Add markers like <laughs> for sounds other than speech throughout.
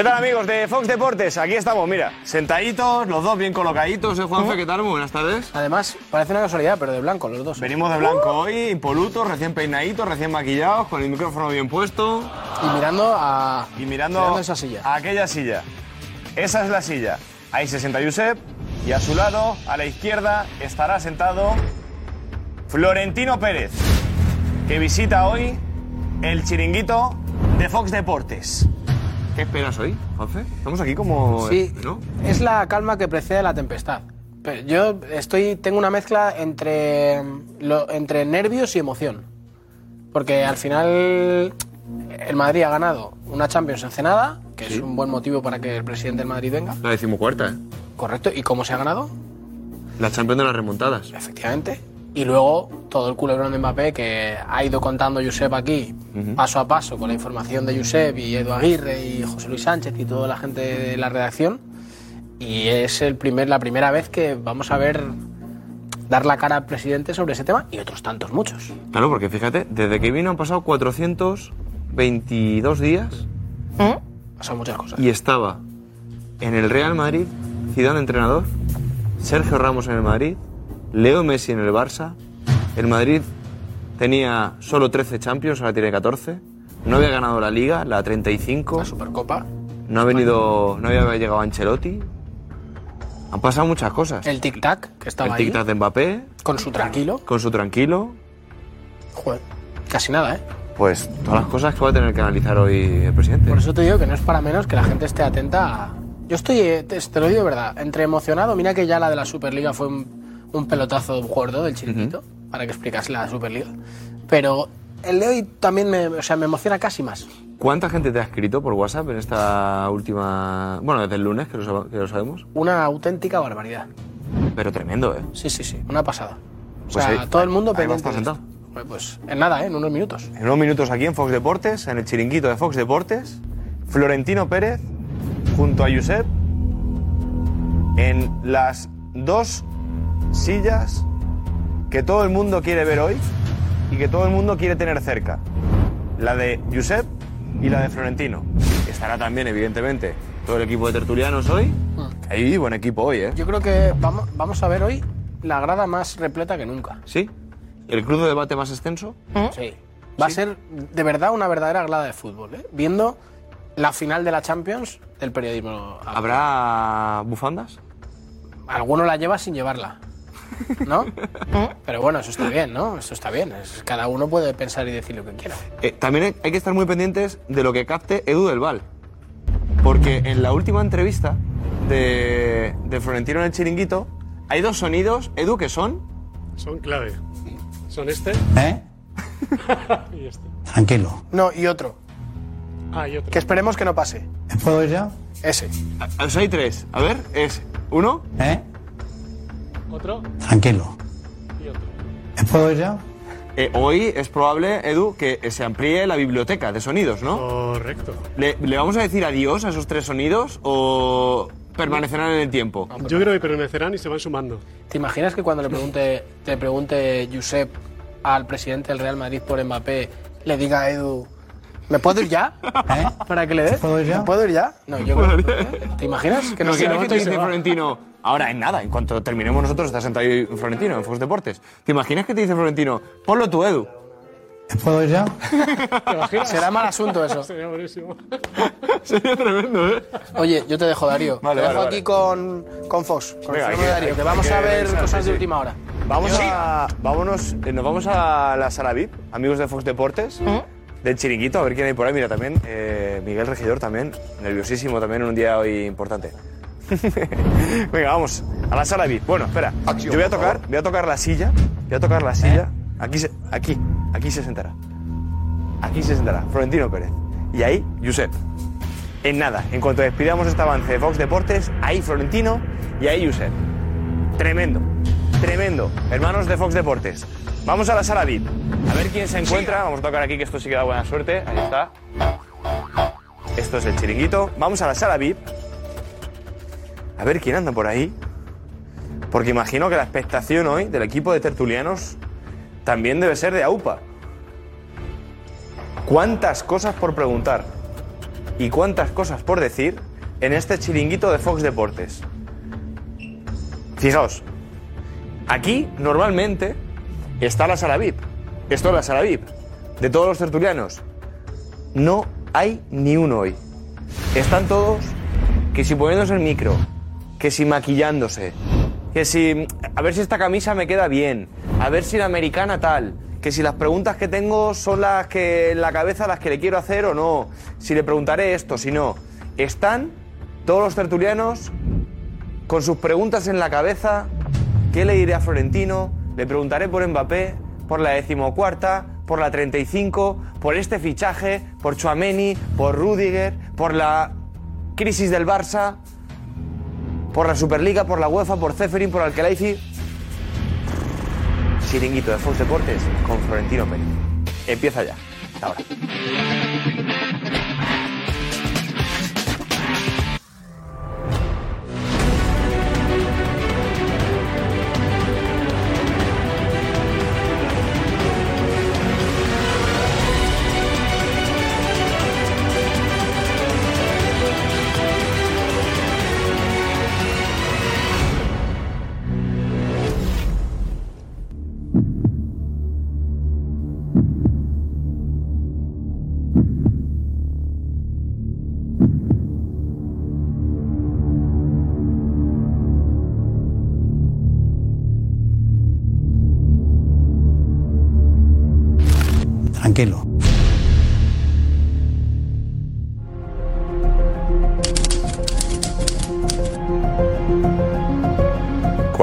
¿Qué tal amigos de Fox Deportes? Aquí estamos, mira, sentaditos, los dos bien colocaditos, ¿eh, Juanfe? ¿Qué tal? Muy buenas tardes. Además, parece una casualidad, pero de blanco los dos. Venimos de blanco hoy, impolutos, recién peinaditos, recién maquillados, con el micrófono bien puesto. Y mirando a. Y mirando, mirando esa silla. a aquella silla. Esa es la silla. Ahí se sienta Josep y a su lado, a la izquierda, estará sentado Florentino Pérez, que visita hoy el chiringuito de Fox Deportes. ¿Qué esperas hoy, Juanfe? Estamos aquí como... Sí, ¿no? es la calma que precede la tempestad. Pero yo estoy, tengo una mezcla entre, lo- entre nervios y emoción. Porque al final el Madrid ha ganado una Champions en Cenada, que es un buen motivo para que el presidente del Madrid venga. La decimocuarta, ¿eh? Correcto. ¿Y cómo se ha ganado? La Champions de las remontadas. Efectivamente. Y luego todo el culebrón de Mbappé que ha ido contando Josep aquí, paso a paso, con la información de Josep y Edu Aguirre y José Luis Sánchez y toda la gente de la redacción. Y es el primer, la primera vez que vamos a ver dar la cara al presidente sobre ese tema y otros tantos muchos. Claro, porque fíjate, desde que vino han pasado 422 días Pasan muchas cosas. y estaba en el Real Madrid, Zidane entrenador, Sergio Ramos en el Madrid, Leo Messi en el Barça, el Madrid tenía solo 13 Champions, ahora tiene 14, no había ganado la Liga, la 35, La Supercopa, no ha venido, no había llegado Ancelotti, han pasado muchas cosas. el tic-tac que estaba El ahí, tic-tac de Mbappé, con su tranquilo. con su tranquilo, Joder, casi nada, ¿eh? pues todas las cosas que va a tener que analizar hoy el presidente. Por eso te digo que no es para menos que la gente esté atenta a... Yo estoy, te, te lo digo de verdad, entre emocionado, mira que ya la de la Superliga fue un, un pelotazo gordo del chiringuito, para que explicase la Superliga, pero el de hoy también me, o sea, me emociona casi más. ¿Cuánta gente te ha escrito por WhatsApp en esta última... Bueno, desde el lunes, que lo, sab- que lo sabemos. Una auténtica barbaridad. Pero tremendo, ¿eh? Sí, sí, sí, una pasada. O Pues sea, ahí- todo el mundo pendiente. sentado. Pues, pues en nada, ¿eh? en unos minutos. En unos minutos aquí en Fox Deportes, en el chiringuito de Fox Deportes, Florentino Pérez junto a Josep en las dos sillas que todo el mundo quiere ver hoy y que todo el mundo quiere tener cerca. La de Josep y la de Florentino. Estará también, evidentemente, todo el equipo de tertulianos hoy. Hay buen equipo hoy, ¿eh? Yo creo que vamos, vamos a ver hoy la grada más repleta que nunca. ¿Sí? ¿El crudo debate más extenso? Sí. Va a ser de verdad una verdadera grada de fútbol, ¿eh? Viendo la final de la Champions del periodismo. ¿Habrá bufandas? Alguno la lleva sin llevarla. ¿No? Pero bueno, eso está bien, ¿no? Eso está bien. Es- cada uno puede pensar y decir lo que quiera. Eh, también hay- hay que estar muy pendientes de lo que capte Edu del Val. Porque en la última entrevista de, de Florentino en el chiringuito hay dos sonidos, Edu, que son. Son clave. Son este ¿Eh? <laughs> y este. Tranquilo. No, y otro. Ah, y otro. Que esperemos que no pase. ¿Me puedo ir ya? Ese. a- o sea, hay tres. A ver, es uno. ¿Eh? Otro Tranquilo. y otro. ¿Me puedo ir ya? Eh, hoy es probable, Edu, que se amplíe la biblioteca de sonidos, ¿no? Correcto. ¿Le, le vamos a decir adiós a esos tres sonidos o permanecerán en el tiempo? Yo creo que permanecerán y se van sumando. ¿Te imaginas que cuando le pregunte, te pregunte Josep al presidente del Real Madrid por Mbappé, le diga a Edu, ¿me puedo ir ya? <laughs> ¿Eh? ¿Para que le des? puedo ir ya? ¿Me puedo ir ya? No, yo creo. ¿Te imaginas? Que no se ¿Imaginas que te dice? Florentino? Ahora, en nada, en cuanto terminemos nosotros, está sentado ahí Florentino en Fox Deportes. ¿Te imaginas que te dice Florentino? Ponlo tú, Edu. ¿Me puedo ir ya? <laughs> ¿Te imaginas? Será mal asunto eso. Sería buenísimo. <laughs> Sería tremendo, ¿eh? Oye, yo te dejo, Darío. Vale, te vale, dejo vale. aquí con, con Fox, con Venga, el hay que- de Darío, hay- que vamos hay a que ver cosas sí, de sí. última hora. Vamos a, vámonos, eh, nos vamos a la sala VIP, amigos de Fox Deportes, del chiringuito, a ver quién hay por ahí. Mira, también eh, Miguel Regidor, también, nerviosísimo también en un día hoy importante. <laughs> Venga, vamos, a la sala VIP. Bueno, espera, yo voy a tocar, voy a tocar la silla, voy a tocar la silla. Aquí, se, aquí, aquí se sentará. Aquí se sentará Florentino Pérez. Y ahí, Josep. En nada, en cuanto despidamos este avance de Fox Deportes, ahí Florentino y ahí Josep. Tremendo, tremendo. Hermanos de Fox Deportes. Vamos a la sala VIP. A ver quién se encuentra. Vamos a tocar aquí que esto sí que da buena suerte. Ahí está. Esto es el chiringuito. Vamos a la sala VIP. A ver quién anda por ahí. Porque imagino que la expectación hoy del equipo de tertulianos también debe ser de AUPA. ¿Cuántas cosas por preguntar? y cuántas cosas por decir en este chiringuito de Fox Deportes. Fijaos, aquí normalmente está la sala VIP. Esto es la sala VIP de todos los tertulianos. No hay ni uno hoy. Están todos que si poniéndose el micro, que si maquillándose, que si a ver si esta camisa me queda bien, a ver si la americana tal, que si las preguntas que tengo son las que en la cabeza las que le quiero hacer o no, si le preguntaré esto, si no. Están todos los tertulianos con sus preguntas en la cabeza, ¿qué le diré a Florentino? Le preguntaré por Mbappé, por la decimocuarta, por la 35, por este fichaje, por Chuameni, por Rudiger, por la crisis del Barça, por la Superliga, por la UEFA, por Zeferin, por Alkelaifi. Chiringuito de Fox Deportes con Florentino Pérez. Empieza ya. Ahora.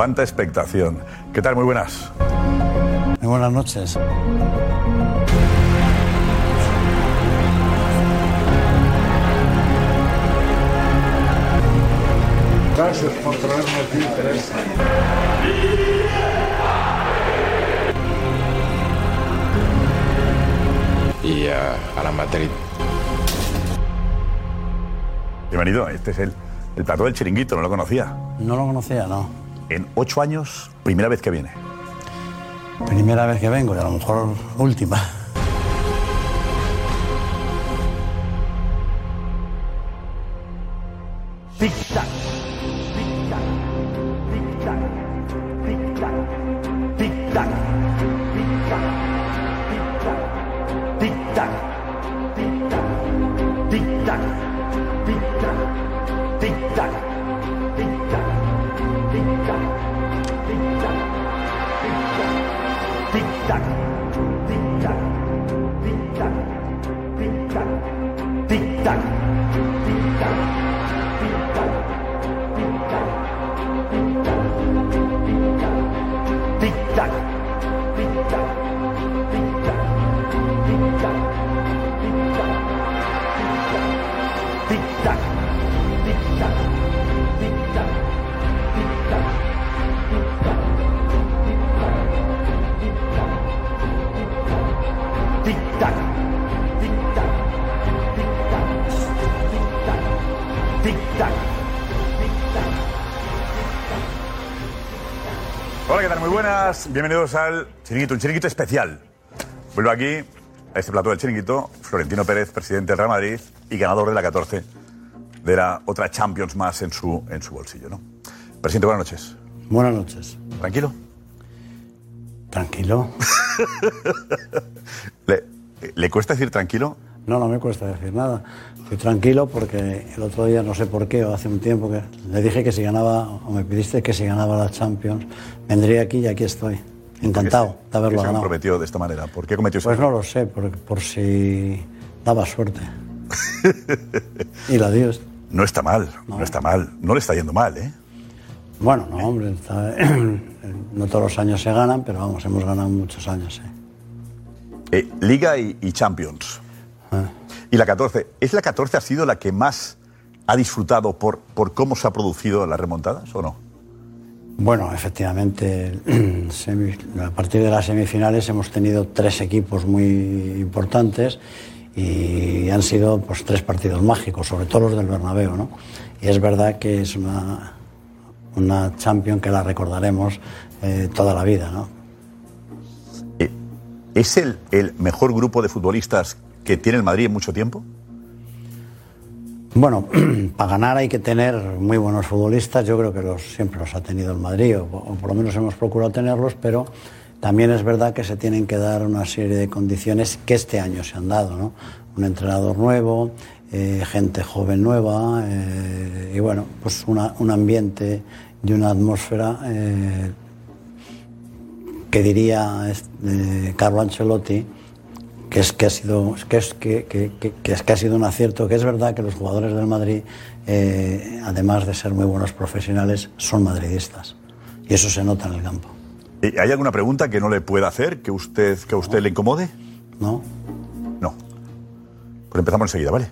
Cuánta expectación. ¿Qué tal? Muy buenas. Muy buenas noches. Gracias por traerme aquí, y a, a la Madrid. Bienvenido. Este es el, el plató del chiringuito, no lo conocía. No lo conocía, no. En ocho años, primera vez que viene. Primera vez que vengo y a lo mejor última. Buenas. Bienvenidos al chiringuito, un chiringuito especial. Vuelvo aquí a este plató del chiringuito, Florentino Pérez, presidente del Real Madrid y ganador de la 14 de la otra Champions más en su, en su bolsillo, ¿no? Presidente, buenas noches. Buenas noches. ¿Tranquilo? Tranquilo. <laughs> ¿Le, ¿Le cuesta decir tranquilo? No, no me cuesta decir nada. Estoy tranquilo porque el otro día, no sé por qué, o hace un tiempo que le dije que si ganaba, o me pidiste que si ganaba la Champions, vendría aquí y aquí estoy. Encantado ¿Por qué se- de haberlo por qué se ganado. comprometió de esta manera? ¿Por qué cometió Pues error? no lo sé, por, por si daba suerte. <laughs> y la dio. No está mal, no. está mal. No le está yendo mal, ¿eh? Bueno, no, hombre, está- <clears throat> no todos los años se ganan, pero vamos, hemos ganado muchos años. ¿eh? Eh, Liga y, y Champions. Ah. Y la 14. ¿Es la 14 ha sido la que más ha disfrutado por, por cómo se ha producido las remontadas o no? Bueno, efectivamente, <clears throat> a partir de las semifinales hemos tenido tres equipos muy importantes y han sido pues, tres partidos mágicos, sobre todo los del Bernabéu, ¿no? Y es verdad que es una, una Champions que la recordaremos eh, toda la vida, ¿no? Eh, ¿Es el, el mejor grupo de futbolistas que tiene el Madrid en mucho tiempo? Bueno, <clears throat> para ganar hay que tener muy buenos futbolistas. Yo creo que los, siempre los ha tenido el Madrid, o, por lo menos hemos procurado tenerlos, pero también es verdad que se tienen que dar una serie de condiciones que este año se han dado. ¿no? Un entrenador nuevo, eh, gente joven nueva eh, y bueno, pues una- un ambiente y una atmósfera eh, que diría Carlo Ancelotti que es que ha sido que es que, que- que- es que ha sido un acierto que es verdad que los jugadores del Madrid eh, además de ser muy buenos profesionales son madridistas y eso se nota en el campo Eh, ¿Hay alguna pregunta que no le pueda hacer, que usted, que a usted le incomode? no No. Pues empezamos enseguida, ¿vale?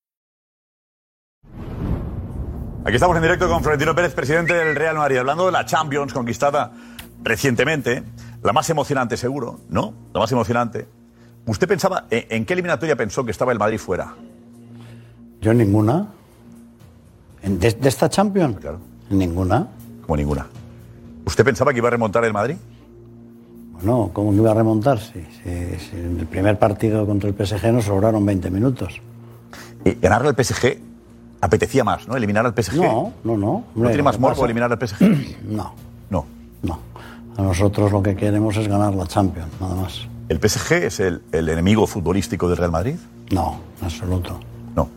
Aquí estamos en directo con Florentino Pérez, presidente del Real Madrid, hablando de la Champions conquistada recientemente, la más emocionante seguro, ¿no? La más emocionante. ¿Usted pensaba, en, en qué eliminatoria pensó que estaba el Madrid fuera? yo ninguna ¿En- de, de esta Champions Claro. ninguna Como ninguna. ¿Usted pensaba que iba a remontar el Madrid? Bueno, ¿cómo que iba a remontar? Si en el primer partido contra el PSG nos sobraron 20 minutos. Y ganarle al PSG apetecía más, ¿no? Eliminar al PSG. No, no, no. ¿No tiene más morbo eliminar al PSG? <clears throat> No, No. no. A nosotros lo que queremos es ganar la Champions, nada más. ¿El PSG es el, el enemigo futbolístico del Real Madrid? No, en absoluto. No.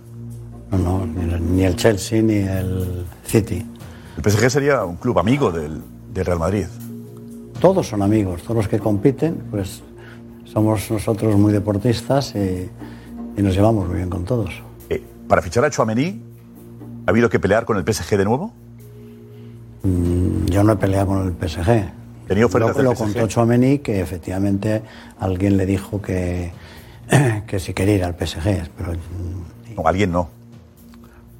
No, no, ni, el- ni el Chelsea ni el City. El PSG sería un club amigo del, del Real Madrid. Todos son amigos, todos los que compiten, pues somos nosotros muy deportistas y, y nos llevamos muy bien con todos. Eh, para fichar a Chouameni, ¿ha habido que pelear con el PSG de nuevo? Yo no he peleado con el PSG. Tenía ofertas lo, del lo PSG. contó Chouameni que efectivamente alguien le dijo que, <clears throat> que si quería ir al PSG, pero mm, No, alguien no.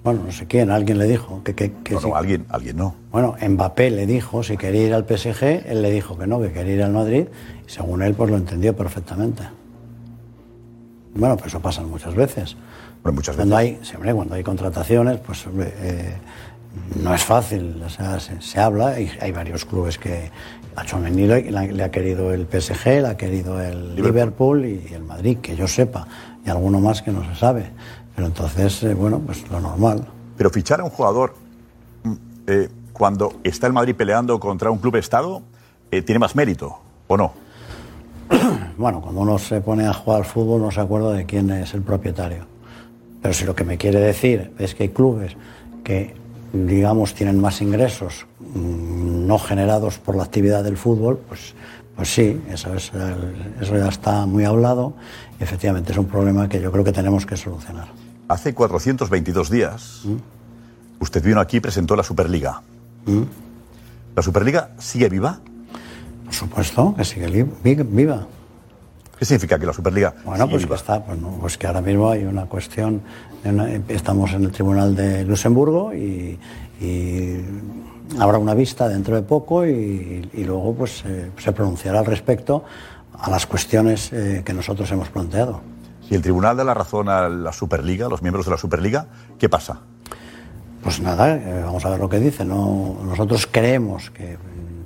bueno, no sé quién, alguien le dijo que, que, que No, sí. no, alguien, alguien no. Bueno, Mbappé le dijo si quería ir al PSG, él le dijo que no, que quería ir al Madrid, y según él, pues lo entendió perfectamente. Bueno, pues eso pasa muchas veces. Muchas Cuando hay, siempre cuando hay contrataciones, pues eh, no es fácil, o sea, se, se habla, y hay varios clubes que a Tchouaméni le, le ha querido el PSG, le ha querido el Liverpool, y el Madrid, que yo sepa, y alguno más que no se sabe. Pero entonces, eh, bueno, pues lo normal. Pero fichar a un jugador mm, eh, cuando está el Madrid peleando contra un club Estado tiene más mérito, ¿o no? <clears throat> Bueno, cuando uno se pone a jugar fútbol no se acuerda de quién es el propietario. Pero si lo que me quiere decir es que hay clubes que, digamos, tienen más ingresos mm, no generados por la actividad del fútbol, pues, pues sí, eso, es eso ya está muy hablado. Y efectivamente es un problema que yo creo que tenemos que solucionar. Hace 422 días, usted vino aquí y presentó la Superliga. ¿La Superliga sigue viva? Por supuesto, que sigue viva. ¿Qué significa que la Superliga Bueno, pues que está, pues, no, pues que ahora mismo hay una cuestión, una- estamos en el Tribunal de Luxemburgo y, y habrá una vista dentro de poco y, y luego pues eh, se pronunciará al respecto a las cuestiones eh, que nosotros hemos planteado. Si el Tribunal da la razón a la Superliga, a los miembros de la Superliga, ¿qué pasa? Pues nada, eh, vamos a ver lo que dice. No, nosotros creemos que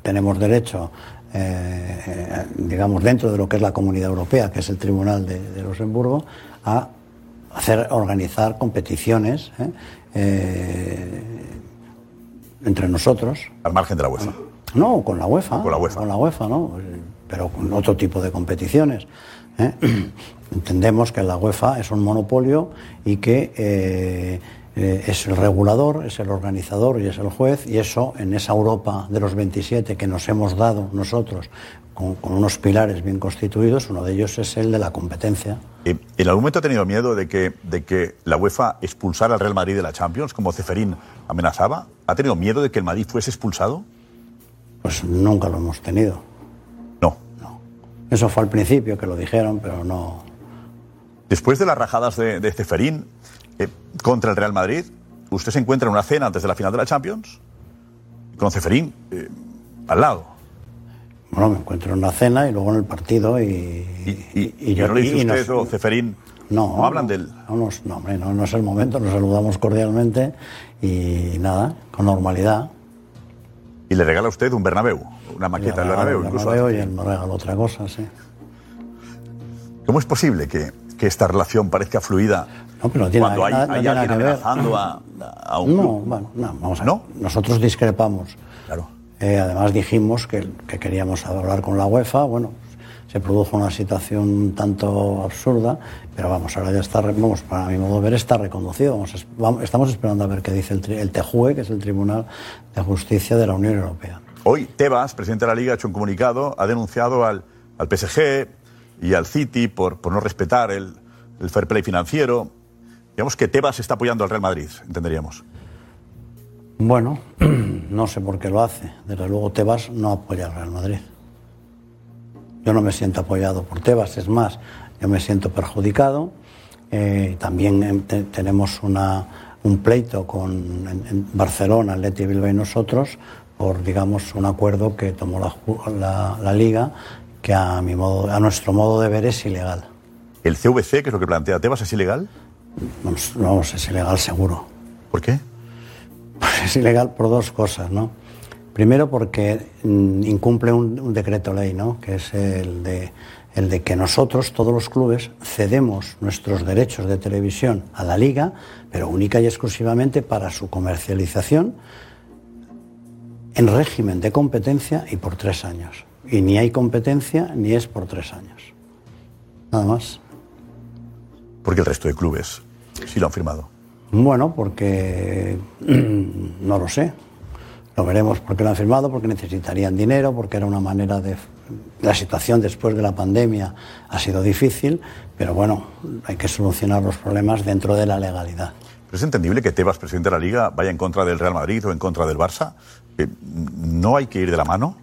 tenemos derecho, eh, eh, digamos, dentro de lo que es la Comunidad Europea, que es el Tribunal de, de Luxemburgo, a hacer, organizar competiciones ¿eh? Eh, entre nosotros. Al margen de la UEFA. No, con la UEFA. Con la UEFA. Con la UEFA, ¿no? Pero con otro tipo de competiciones. <clears throat> Entendemos que la UEFA es un monopolio y que eh, eh, es el regulador, es el organizador y es el juez, y eso en esa Europa de los 27 que nos hemos dado nosotros con, con unos pilares bien constituidos, uno de ellos es el de la competencia. Eh, ¿En algún momento ha tenido miedo de que, de que la UEFA expulsara al Real Madrid de la Champions, como Ceferín amenazaba? ¿Ha tenido miedo de que el Madrid fuese expulsado? Pues nunca lo hemos tenido. No. Eso fue al principio que lo dijeron, pero no. Después de las rajadas de, de Ceferín, eh, contra el Real Madrid. Usted se encuentra en una cena antes de la final de la Champions con Ceferín eh, al lado. Bueno, me encuentro en una cena y luego en el partido y, Y, y no le dice usted nos- o Ceferín. No, no hablan no, del. No, no, no, hombre, no, no es el momento, nos saludamos cordialmente y nada, con normalidad. Y le regala usted un Bernabéu, una maqueta del Bernabéu. El incluso. Bernabéu y él me regaló otra cosa, sí. ¿Cómo es posible que, que esta relación parezca fluida No, pero no tiene cuando hay, nada- no hay tiene nada alguien que ver. amenazando a, a un No, club? bueno, no, vamos a ver. Nosotros discrepamos. Claro. Eh, además dijimos que, que queríamos hablar con la UEFA. Bueno, se produjo una situación un tanto absurda, pero vamos, ahora ya está, vamos, para mi modo de ver, está reconducido. Vamos, es- vamos- estamos esperando a ver qué dice el, tri- el TJUE, que es el Tribunal de Justicia de la Unión Europea. Hoy Tebas, presidente de la Liga, ha hecho un comunicado, ha denunciado al, al PSG y al City por, por no respetar el, el fair play financiero. Digamos que Tebas está apoyando al Real Madrid, entenderíamos. Bueno, <clears throat> no sé por qué lo hace. Desde luego Tebas no apoya al Real Madrid. Yo no me siento apoyado por Tebas, es más, yo me siento perjudicado. Eh, también em, te- tenemos una, un pleito con en, en Barcelona, Atleti Bilbao y nosotros por, digamos, un acuerdo que tomó la, la- la Liga que a, mi modo, a nuestro modo de ver es ilegal. ¿El CVC, que es lo que plantea Tebas, es ilegal? Vamos, vamos, es ilegal seguro. ¿Por qué? Pues <laughs> es ilegal por dos cosas, ¿no? Primero porque mm, incumple un, un decreto ley, ¿no? Que es el de, el de que nosotros, todos los clubes, cedemos nuestros derechos de televisión a la liga, pero única y exclusivamente para su comercialización en régimen de competencia y por tres años. Y ni hay competencia ni es por tres años. Nada más. Porque el resto de clubes sí lo han firmado. Bueno, porque <clears throat> no lo sé. Lo veremos porque lo han firmado, porque necesitarían dinero, porque era una manera de... La situación después de la pandemia ha sido difícil, pero bueno, hay que solucionar los problemas dentro de la legalidad. ¿Pero es entendible que Tebas, presidente de la Liga, vaya en contra del Real Madrid o en contra del Barça? Eh, ¿No hay que ir de la mano?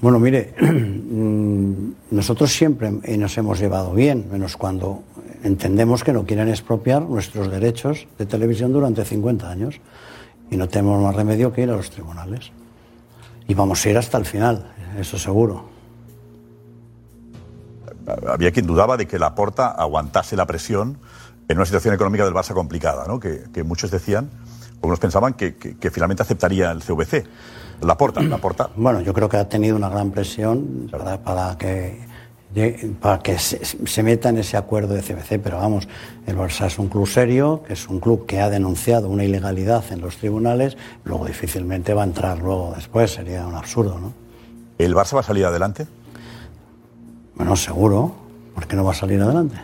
Bueno, mire, <clears throat> mm, nosotros siempre nos hemos llevado bien, menos cuando entendemos que no quieren expropiar nuestros derechos de televisión durante 50 años. Y no tenemos más remedio que ir a los tribunales. Y vamos a ir hasta el final, eso seguro. Había quien dudaba de que la Porta aguantase la presión en una situación económica del Barça complicada, ¿no? que, muchos decían, algunos pensaban que finalmente aceptaría el CVC. La Porta, la Porta. <clears throat> Bueno, yo creo que ha tenido una gran presión para, para que, para que se, se meta en ese acuerdo de CBC, pero vamos, el Barça es un club serio, que es un club que ha denunciado una ilegalidad en los tribunales, luego difícilmente va a entrar luego después, sería un absurdo, ¿no? ¿El Barça va a salir adelante? Bueno, seguro, ¿por qué no va a salir adelante?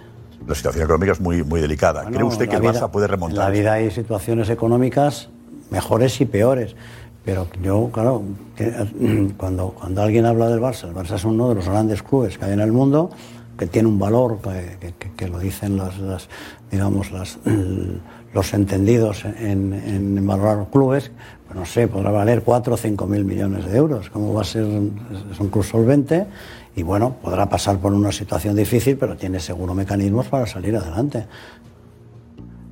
La situación económica es muy, muy delicada. ¿Cree usted en que el Barça puede En remontar? la vida hay situaciones económicas mejores y peores. Pero yo, claro, <clears throat> cuando, cuando alguien habla del Barça, el Barça es uno de los grandes clubes que hay en el mundo, que tiene un valor, que, lo dicen las, las, digamos, las, <clears throat> los entendidos en, en valorar clubes, pues no sé, podrá valer 4 o 5 mil millones de euros. ¿Cómo va a ser? Es un club solvente y bueno, podrá pasar por una situación difícil, pero tiene seguro mecanismos para salir adelante.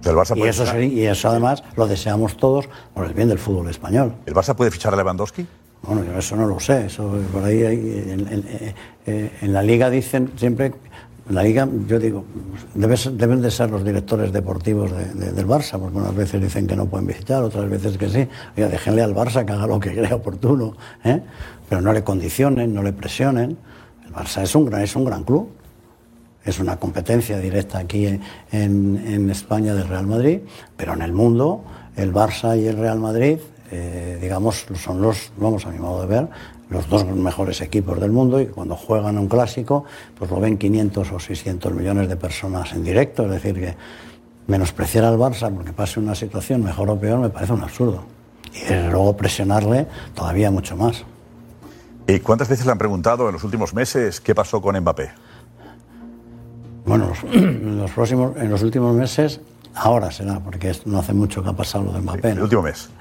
El Barça Y eso, sería- y eso además lo deseamos todos por el bien del fútbol español. ¿El Barça puede fichar a Lewandowski? Bueno, yo eso no lo sé. Eso por ahí hay- en, en- eh, eh, en la liga dicen siempre, en la liga yo digo, deben de ser los directores deportivos de- de- del Barça, porque unas veces dicen que no pueden visitar, otras veces que sí. Oiga, déjenle al Barça que haga lo que <laughs> crea oportuno, ¿eh? pero no le condicionen, no le presionen. El Barça es un gran, es un gran club. Es una competencia directa aquí en, España del Real Madrid, pero en el mundo el Barça y el Real Madrid, eh, digamos, son los, vamos a mi modo de ver, los dos mejores equipos del mundo y cuando juegan un clásico, pues lo ven 500 o 600 millones de personas en directo, es decir, que menospreciar al Barça porque pase una situación mejor o peor me parece un absurdo. Y luego presionarle todavía mucho más. ¿Y cuántas veces le han preguntado en los últimos meses qué pasó con Mbappé? Bueno, los- en <clears throat> los próximos, en los últimos meses, ahora será, porque no hace mucho que ha pasado lo de Mbappé. El ¿no? último mes. <clears throat>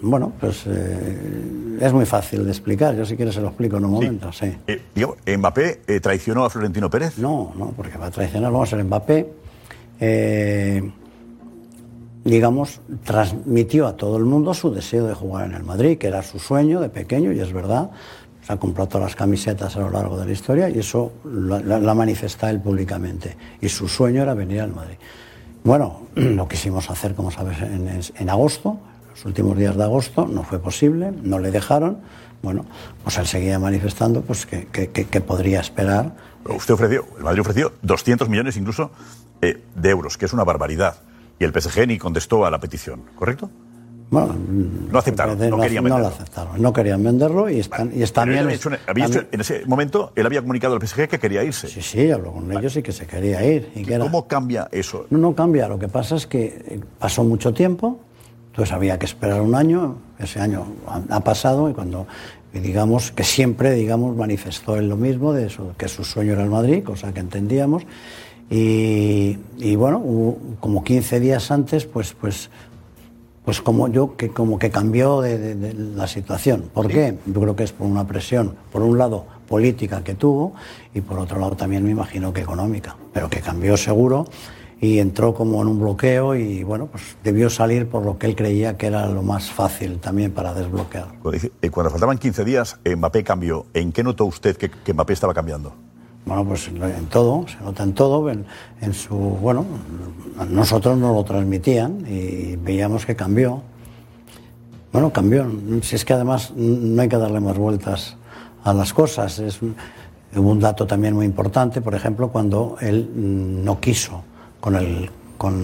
Bueno, pues eh, es muy fácil de explicar. Yo si quieres se lo explico en un momento, sí. Eh, digo, ¿Mbappé eh, traicionó a Florentino Pérez? No, no, porque va a traicionar. Vamos a ver, Mbappé digamos, transmitió a todo el mundo su deseo de jugar en el Madrid, que era su sueño de pequeño, y es verdad. Se ha comprado todas las camisetas a lo largo de la historia y eso lo ha manifestado él públicamente. Y su sueño era venir al Madrid. Bueno, <clears throat> lo quisimos hacer, como sabes, en, agosto, los últimos días de agosto, no fue posible, no le dejaron. Bueno, pues él seguía manifestando pues, que podría esperar. Usted ofreció, el Madrid ofreció 200 millones incluso eh, de euros, que es una barbaridad. Y el PSG ni contestó a la petición, ¿correcto? Bueno, No aceptaron, no querían no lo venderlo. aceptaron, no querían venderlo y están, y bien. había hecho- había hecho- en ese momento él había comunicado al PSG que quería irse. Sí, sí, habló con ellos y que se quería ir. Y que era- ¿Cómo cambia eso? No, no cambia. Lo que pasa es que pasó mucho tiempo, entonces había que esperar un año. Ese año ha, ha pasado y cuando, digamos, que siempre, digamos, manifestó él lo mismo, de eso, que su sueño era el Madrid, cosa que entendíamos. Y, y bueno, hubo como 15 días antes, pues, pues, pues como yo, que como que cambió de, de- de la situación. ¿Por qué? Yo creo que es por una presión, por un lado política que tuvo y por otro lado también me imagino que económica, pero que cambió seguro y entró como en un bloqueo y bueno, pues debió salir por lo que él creía que era lo más fácil también para desbloquear. Cuando eh, Cuando faltaban 15 días, Mbappé cambió. ¿En qué notó usted que, que Mbappé estaba cambiando? Bueno, pues en todo, se nota en todo, en, su, bueno, nosotros nos lo transmitían y veíamos que cambió. Bueno, cambió. Si es que además no hay que darle más vueltas a las cosas. Es, hubo un dato también muy importante, por ejemplo, cuando él no quiso con, el, con,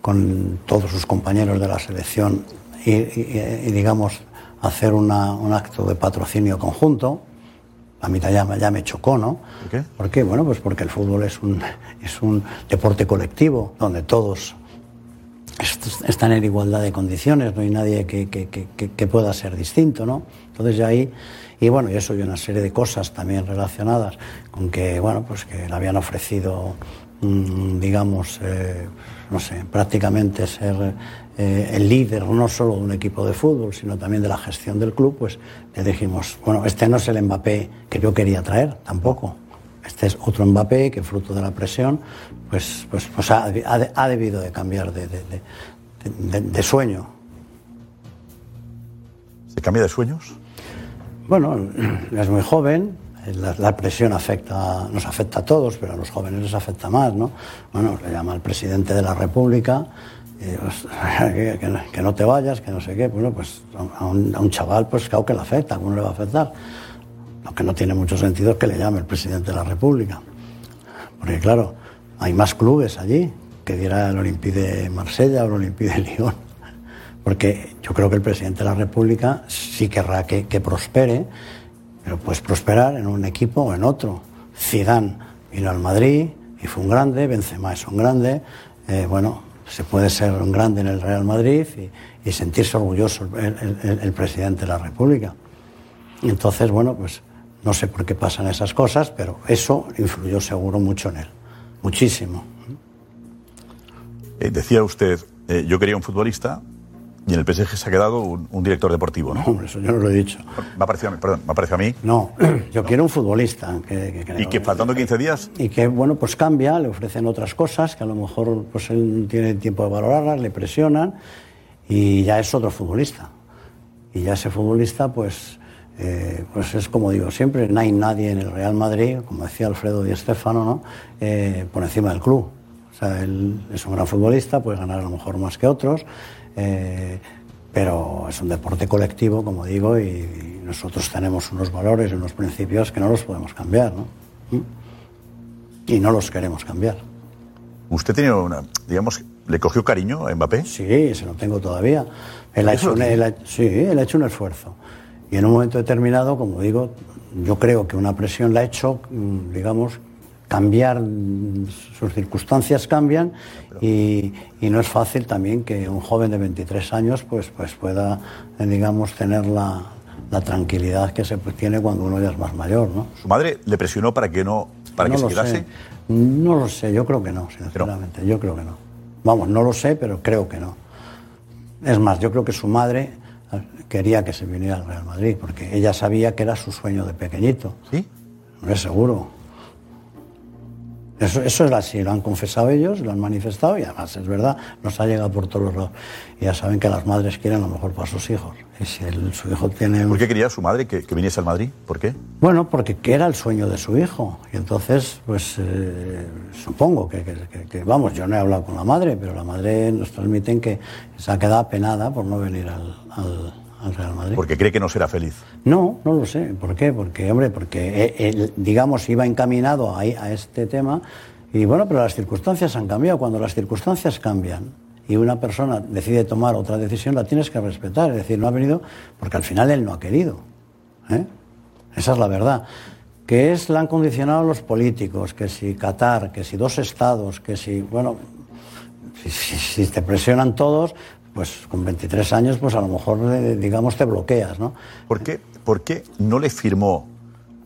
con todos sus compañeros de la selección y, y- y, digamos, hacer una- un acto de patrocinio conjunto. A mí ya, me- ya me chocó, ¿no? ¿Por qué? ¿Por qué? Bueno, pues porque el fútbol es un, es un deporte colectivo donde todos est- están en igualdad de condiciones, no hay nadie que, que- que- que- que pueda ser distinto, ¿no? Entonces ya ahí, y bueno, y eso y una serie de cosas también relacionadas con que, bueno, pues que le habían ofrecido, mm, digamos, eh, no sé, prácticamente ser eh, el líder no solo de un equipo de fútbol, sino también de la gestión del club, pues le dijimos, bueno, este no es el Mbappé que yo quería traer, tampoco. Este es otro Mbappé que fruto de la presión, pues, pues, pues ha, debido de cambiar de, de- de- de- de sueño. ¿Se cambia de sueños? Bueno, <clears throat> es muy joven, la, la presión afecta, nos afecta a todos, pero a los jóvenes les afecta más, ¿no? Bueno, le llama al presidente de la República, pues, <laughs> que, no- te vayas, que no sé qué, bueno, pues a un, a chaval, pues claro que le afecta, ¿cómo le va a afectar? Lo que no tiene mucho sentido es que le llame el presidente de la República. Porque claro, hay más clubes allí que diera el Olympique de Marsella o el Olympique de Lyon. Porque yo creo que el presidente de la República sí querrá que, que prospere, pero puedes prosperar en un equipo o en otro. Zidane vino al Madrid y fue un grande, Benzema es un grande. eh, bueno, se puede ser un grande en el Real Madrid y, sentirse orgulloso el presidente de la República. Entonces, bueno, pues no sé por qué pasan esas cosas, pero eso influyó seguro mucho en él, muchísimo. Eh, decía usted, eh, yo quería un futbolista y en el PSG se ha quedado un, un director deportivo, ¿no? Hombre, eso yo no lo he dicho. Me ha parecido a mí, perdón, me ha parecido a mí. No, <clears throat> yo quiero un futbolista. Que, que- Y que faltando 15 días, y que, bueno, pues cambia, le ofrecen otras cosas que a lo mejor pues él no tiene tiempo de valorarlas, le presionan y ya es otro futbolista. Y ya ese futbolista, pues, eh, pues es como digo siempre, no hay nadie en el Real Madrid, como decía Alfredo Di Stéfano, ¿no? Eh, por encima del club. O sea, él es un gran futbolista, puede ganar a lo mejor más que otros, eh, pero es un deporte colectivo, como digo, y, y nosotros tenemos unos valores y unos principios que no los podemos cambiar, ¿no? ¿Mm? Y no los queremos cambiar. usted tenía una, digamos, ¿le cogió cariño a Mbappé? Sí, se lo tengo todavía. Él ha, ¿Eso hecho tiene? él ha- sí, él ha hecho un esfuerzo. Y en un momento determinado, como digo, yo creo que una presión la ha hecho, mm, digamos, cambiar, sus circunstancias cambian y, y no es fácil también que un joven de 23 años pues, pues pueda, eh, digamos, tener la, la tranquilidad que se pues, tiene cuando uno ya es más mayor, ¿no? ¿Su madre le presionó para que no, para no que se quedase? sé. No lo sé, yo creo que no, sinceramente. Yo creo que no. Vamos, no lo sé, pero creo que no. Es más, yo creo que su madre eh, quería que se viniera al Real Madrid, porque ella sabía que era su sueño de pequeñito. ¿Sí? No es seguro. Eso, eso es así, lo han confesado ellos, lo han manifestado y además es verdad, nos ha llegado por todos los lados. Ya saben que las madres quieren lo mejor para sus hijos. Y si el- su hijo tiene... ¿Por qué quería su madre que, que viniese al Madrid? ¿Por qué? Bueno, porque que era el sueño de su hijo. Y entonces, pues eh, supongo que, que- que- que- vamos, yo no he hablado con la madre, pero la madre nos transmiten que se ha quedado apenada por no venir al, al- al Real Madrid. Porque cree que no será feliz. No, no lo sé. ¿Por qué? Porque, hombre, porque eh, él, digamos, iba encaminado a este tema y bueno, pero las circunstancias han cambiado. Cuando las circunstancias cambian y una persona decide tomar otra decisión, la tienes que respetar. Es decir, no ha venido porque al final él no ha querido. ¿eh? Esa es la verdad. Que es, la han condicionado los políticos, que si Qatar, que si dos estados, que si, bueno, si, si- si te presionan todos, pues con 23 años, pues a lo mejor, eh, digamos, te bloqueas, ¿no? ¿Por qué, por qué no le firmó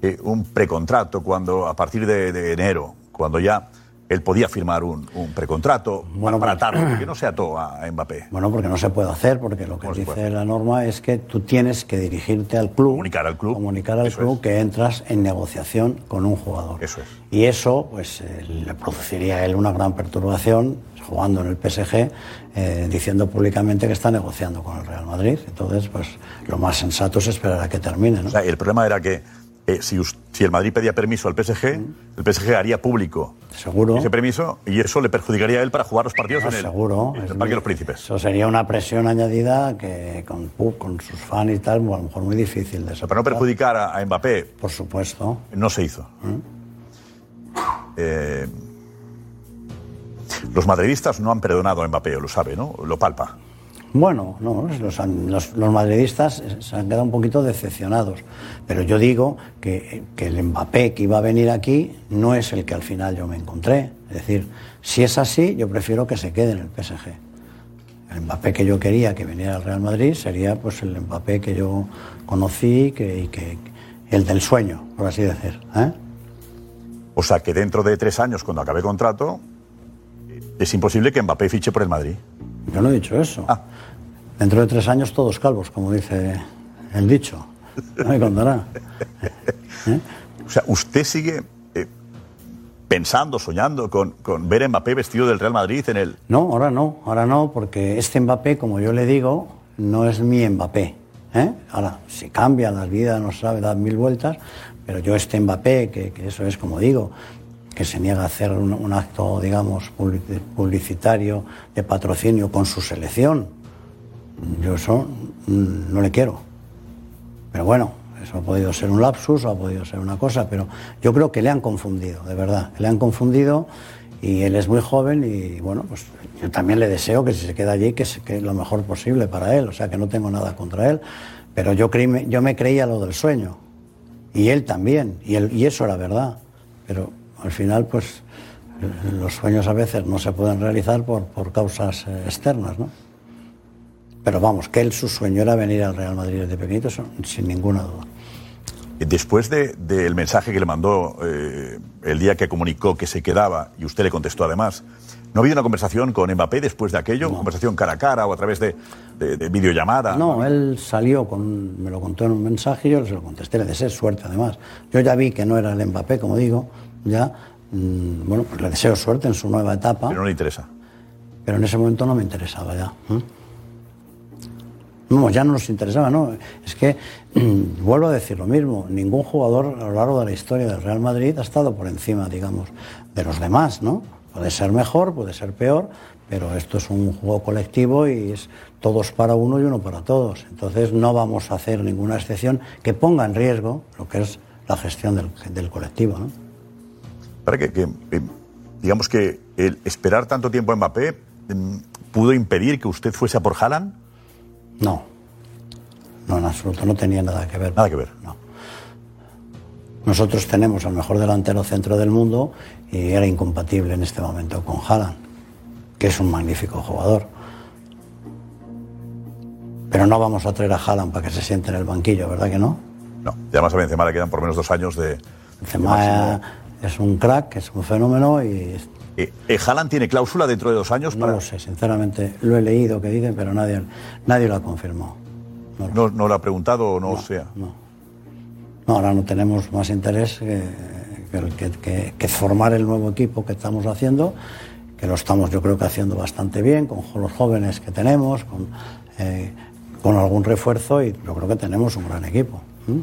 eh, un precontrato cuando, a partir de, de enero, cuando ya él podía firmar un, un precontrato Bueno, para <clears throat> atarlo, que no se ató a, a Mbappé? Bueno, porque no se puede hacer, porque lo que dice la norma es que tú tienes que dirigirte al club. Comunicar al club. Comunicar al club que entras en negociación con un jugador. Eso es. Y eso, pues, eh, le produciría a él una gran perturbación jugando en el PSG, eh, diciendo públicamente que está negociando con el Real Madrid. Entonces, pues, lo más sensato es esperar a que termine, ¿no? O sea, el problema era que eh, si, si el Madrid pedía permiso al PSG, el PSG haría público Seguro. ese permiso y eso le perjudicaría a él para jugar los partidos Ah, en el, seguro. en el Es Parque muy- de los Príncipes. Eso sería una presión añadida que con, con sus fans y tal, a lo mejor muy difícil de Para no perjudicar a, a Mbappé, Por supuesto. no se hizo. Eh, los madridistas no han perdonado a Mbappé, lo sabe, ¿no? Lo palpa. Bueno, no, los, los- los madridistas se han quedado un poquito decepcionados. Pero yo digo que, que el Mbappé que iba a venir aquí no es el que al final yo me encontré. Es decir, si es así, yo prefiero que se quede en el PSG. El Mbappé que yo quería que viniera al Real Madrid sería pues el Mbappé que yo conocí que, y que el del sueño, por así decir. ¿eh? O sea que dentro de tres años, cuando acabe contrato, es imposible que Mbappé fiche por el Madrid. Yo no he dicho eso. Dentro de tres años todos calvos, como dice el dicho. No me contará. <laughs> O sea, usted sigue eh, pensando, soñando con, con ver a Mbappé vestido del Real Madrid en el... No, ahora no, ahora no, porque este Mbappé, como yo le digo, no es mi Mbappé. ¿eh? Ahora, si cambia la vida, no sabe, da mil vueltas, pero yo este Mbappé, que, que eso es como digo, que se niega a hacer un, acto, digamos, publi- publicitario de patrocinio con su selección, yo eso mm, no le quiero. Pero bueno, eso ha podido ser un lapsus o ha podido ser una cosa, pero yo creo que le han confundido, de verdad, le han confundido y él es muy joven y bueno, pues yo también le deseo que si se queda allí, que, se- que lo mejor posible para él, o sea que no tengo nada contra él, pero yo, creí, yo me creía lo del sueño. Y él también, y, él- y eso era verdad, pero al final pues los sueños a veces no se pueden realizar por, por causas eh, externas, ¿no? Pero vamos, que él su sueño era venir al Real Madrid desde pequeñito, sin ninguna duda. Después de- del mensaje que le mandó eh, el día que comunicó que se quedaba, y usted le contestó además, ¿no ha habido una conversación con Mbappé después de aquello? ¿Conversación cara a cara o a través de, de- de videollamada? No, él salió con, me lo contó en un mensaje y yo se lo contesté, le deseé suerte además. Yo ya vi que no era el Mbappé, como digo, ya, mm, bueno, pues le deseo suerte en su nueva etapa. Pero no le interesa. Pero en ese momento no me interesaba ya. ¿eh? No, ya no nos interesaba, ¿no? Es que, mm, vuelvo a decir lo mismo, ningún jugador a lo largo de la historia del Real Madrid ha estado por encima, digamos, de los demás, ¿no? Puede ser mejor, puede ser peor, pero esto es un juego colectivo y es todos para uno y uno para todos. Entonces no vamos a hacer ninguna excepción que ponga en riesgo lo que es la gestión del, del colectivo, ¿no? Para que, que, eh, digamos que el esperar tanto tiempo a Mbappé mm, pudo impedir que usted fuese a por Haaland. No, no, en absoluto, no tenía nada que ver. Nada que ver. No. Nosotros tenemos al mejor delantero centro del mundo y era incompatible en este momento con Haaland, que es un magnífico jugador. Pero no vamos a traer a Haaland para que se siente en el banquillo, ¿verdad que no? No. Y además a Benzema le quedan por menos dos años de... Benzema. Es un crack, es un fenómeno y Eh, eh, ¿Haaland tiene cláusula dentro de dos años? no para- lo sé, sinceramente. Lo he leído que dicen, pero nadie, nadie lo ha confirmado. No, no lo ha preguntado o no, sea. No, ahora no tenemos más interés que, que, que- que formar el nuevo equipo que estamos haciendo, que lo estamos yo creo que haciendo bastante bien, con los jóvenes que tenemos, con, eh, con algún refuerzo y yo creo que tenemos un gran equipo. ¿m?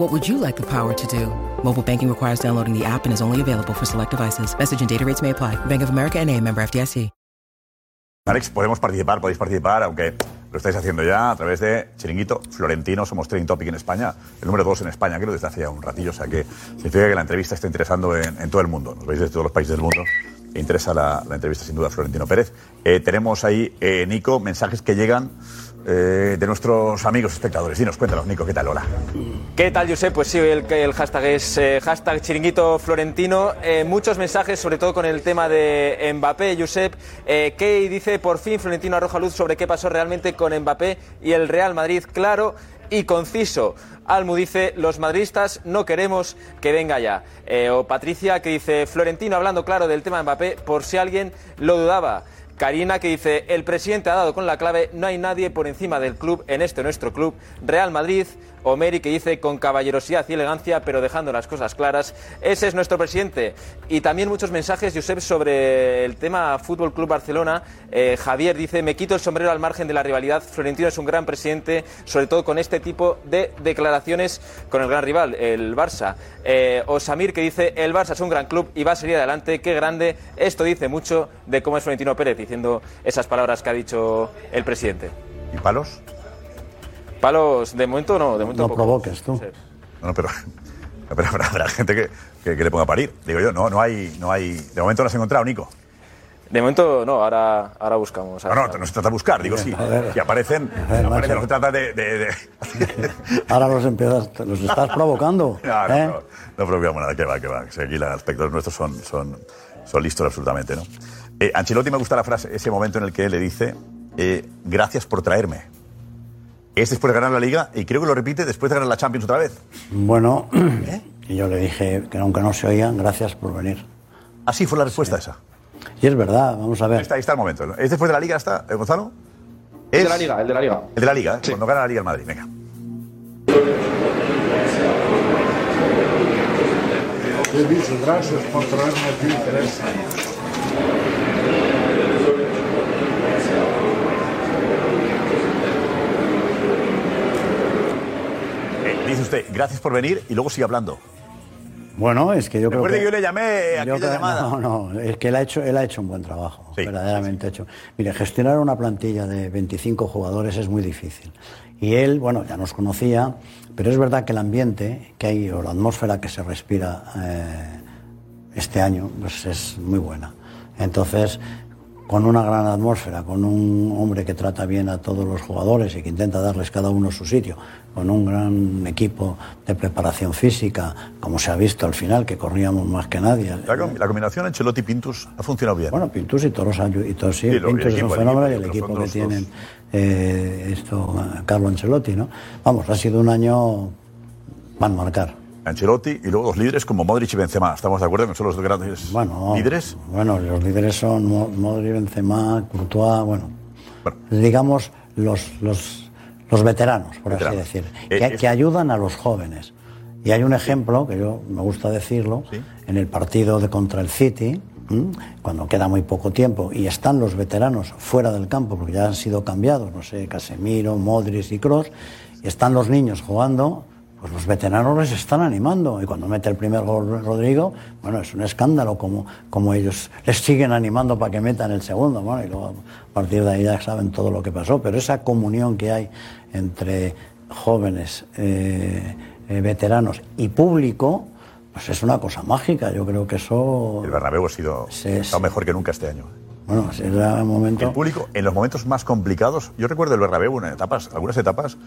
What would you like the power to do? Mobile banking requires downloading the app and is only available for select devices. Message and data rates may apply. Bank of America and a member FDIC. Alex, podemos participar, podéis participar, aunque lo estáis haciendo ya a través de Chiringuito Florentino. Somos Trending Topic en España, el número dos en España, creo, desde hace ya un ratillo. O sea que significa que la entrevista está interesando en, en todo el mundo. Nos veis desde todos los países del mundo. Interesa la, la entrevista, sin duda, a Florentino Pérez. Eh, tenemos ahí, eh, Nico, mensajes que llegan eh, de nuestros amigos espectadores. Dinos, cuéntanos, Nico, ¿qué tal? Hola. ¿Qué tal, Josep? Pues sí, el, el hashtag es eh, hashtag chiringuito florentino. Eh, muchos mensajes, sobre todo con el tema de Mbappé, Josep. Key dice, por fin Florentino arroja luz sobre qué pasó realmente con Mbappé y el Real Madrid, claro y conciso. Almu dice, los madridistas no queremos que venga ya. O Patricia que dice, Florentino hablando claro del tema de Mbappé, por si alguien lo dudaba. Karina que dice, el presidente ha dado con la clave, no hay nadie por encima del club en este nuestro club. Real Madrid, Omeri que dice, con caballerosidad y elegancia, pero dejando las cosas claras. Ese es nuestro presidente. Y también muchos mensajes, Josep, sobre el tema Fútbol Club Barcelona. Eh, Javier dice, me quito el sombrero al margen de la rivalidad. Florentino es un gran presidente, sobre todo con este tipo de declaraciones con el gran rival, el Barça. Eh, Osamir que dice, el Barça es un gran club y va a salir adelante, qué grande. Esto dice mucho de cómo es Florentino Pérez, diciendo esas palabras que ha dicho el presidente. ¿Y palos? Palos, de momento no, de momento No poco. provoques tú. No, no, pero, <laughs> pero habrá, habrá gente que, que- que le ponga a parir. Digo yo, no, no hay, no hay. De momento no has encontrado, Nico. De momento no, ahora, ahora buscamos. No, no, no se trata de buscar, digo sí. Que aparecen. Ver, aparecen, no se trata de. de- de- <laughs> Ahora los empiezas, los estás <laughs> provocando. No, no, ¿eh? no, no provocamos nada, que va, que va. que Aquí los espectadores nuestros son, son, son listos absolutamente, ¿no? Eh, Ancelotti me gusta la frase, ese momento en el que él le dice, eh, gracias por traerme. Es después de ganar la Liga y creo que lo repite después de ganar la Champions otra vez. Bueno, ¿Eh? y yo le dije que aunque no se oían, gracias por venir. Así fue la respuesta esa. Y es verdad, vamos a ver. Ahí está, ahí está el momento. ¿no? ¿Es después de la Liga está, eh, Gonzalo? El Es- de la Liga, el de la Liga. El de la Liga, ¿eh? cuando gana la Liga el Madrid. Venga. He dicho, gracias por traerme aquí, Teresa. Eh, dice usted, gracias por venir y luego sigue hablando. Bueno, es que yo creo que... que yo le llamé a aquella llamada. No, no, es que él ha hecho, él ha hecho un buen trabajo, verdaderamente hecho. Mire, gestionar una plantilla de 25 jugadores es muy difícil. Y él, bueno, ya nos conocía, pero es verdad que el ambiente que hay, o la atmósfera que se respira eh, este año, pues es muy buena. Entonces, con una gran atmósfera, con un hombre que trata bien a todos los jugadores y que intenta darles cada uno su sitio, con un gran equipo de preparación física, como se ha visto al final, que corríamos más que nadie. La, la combinación Ancelotti-Pintus ha funcionado bien. Bueno, Pintus y Toros, y Toros sí, Pintus es un fenómeno y el equipo que tienen eh, esto, Carlo Ancelotti, ¿no? Vamos, ha sido un año van a marcar. Ancelotti y luego dos líderes como Modric y Benzema. ¿Estamos de acuerdo que son los dos grandes Bueno, líderes? Bueno, los líderes son Mo- Modric, Benzema, Courtois, bueno, digamos los, los, los veteranos, por Veteranos. así decir, Eh, que, es- que ayudan a los jóvenes. Y hay un ejemplo, que yo me gusta decirlo, en el partido de contra el City, cuando queda muy poco tiempo y están los veteranos fuera del campo, porque ya han sido cambiados, no sé, Casemiro, Modric y Kroos, y están los niños jugando, pues los veteranos les están animando. Y cuando mete el primer gol Rodrigo, bueno, es un escándalo como, como ellos les siguen animando para que metan el segundo. Bueno, y luego a partir de ahí ya saben todo lo que pasó. Pero esa comunión que hay entre jóvenes, eh, eh, veteranos y público, pues es una cosa mágica. Yo creo que eso... El Bernabéu ha sido sí. mejor que nunca este año. Bueno, era un momento... El público, en los momentos más complicados, yo recuerdo el Bernabéu en etapas, algunas etapas,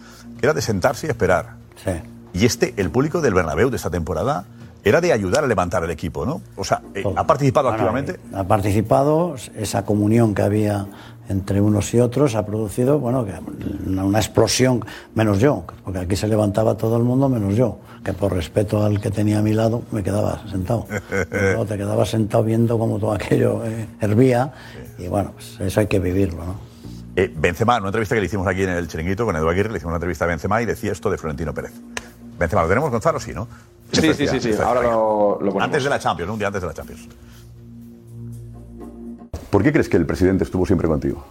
era de sentarse y esperar. Sí. Y este, el público del Bernabéu de esta temporada, era de ayudar a levantar el equipo, ¿no? O sea, eh, ha participado activamente. Ha participado esa comunión que había entre unos y otros ha producido, bueno, una, una explosión, menos yo, porque aquí se levantaba todo el mundo menos yo, que por respeto al que tenía a mi lado me quedaba sentado. <laughs> Luego te quedabas sentado viendo cómo todo aquello eh, hervía y bueno, pues eso hay que vivirlo, ¿no? Eh, Benzema, en una entrevista que le hicimos aquí en el Chiringuito con Edu Aguirre, le hicimos una entrevista a Benzema y decía esto de Florentino Pérez. Benzema, ¿lo tenemos, Gonzalo? Sí, ¿no? Sí, sí, sí, sí, ahora lo, lo ponemos. Antes de la Champions, ¿no? un día antes de la Champions. ¿Por qué crees que el presidente estuvo siempre contigo?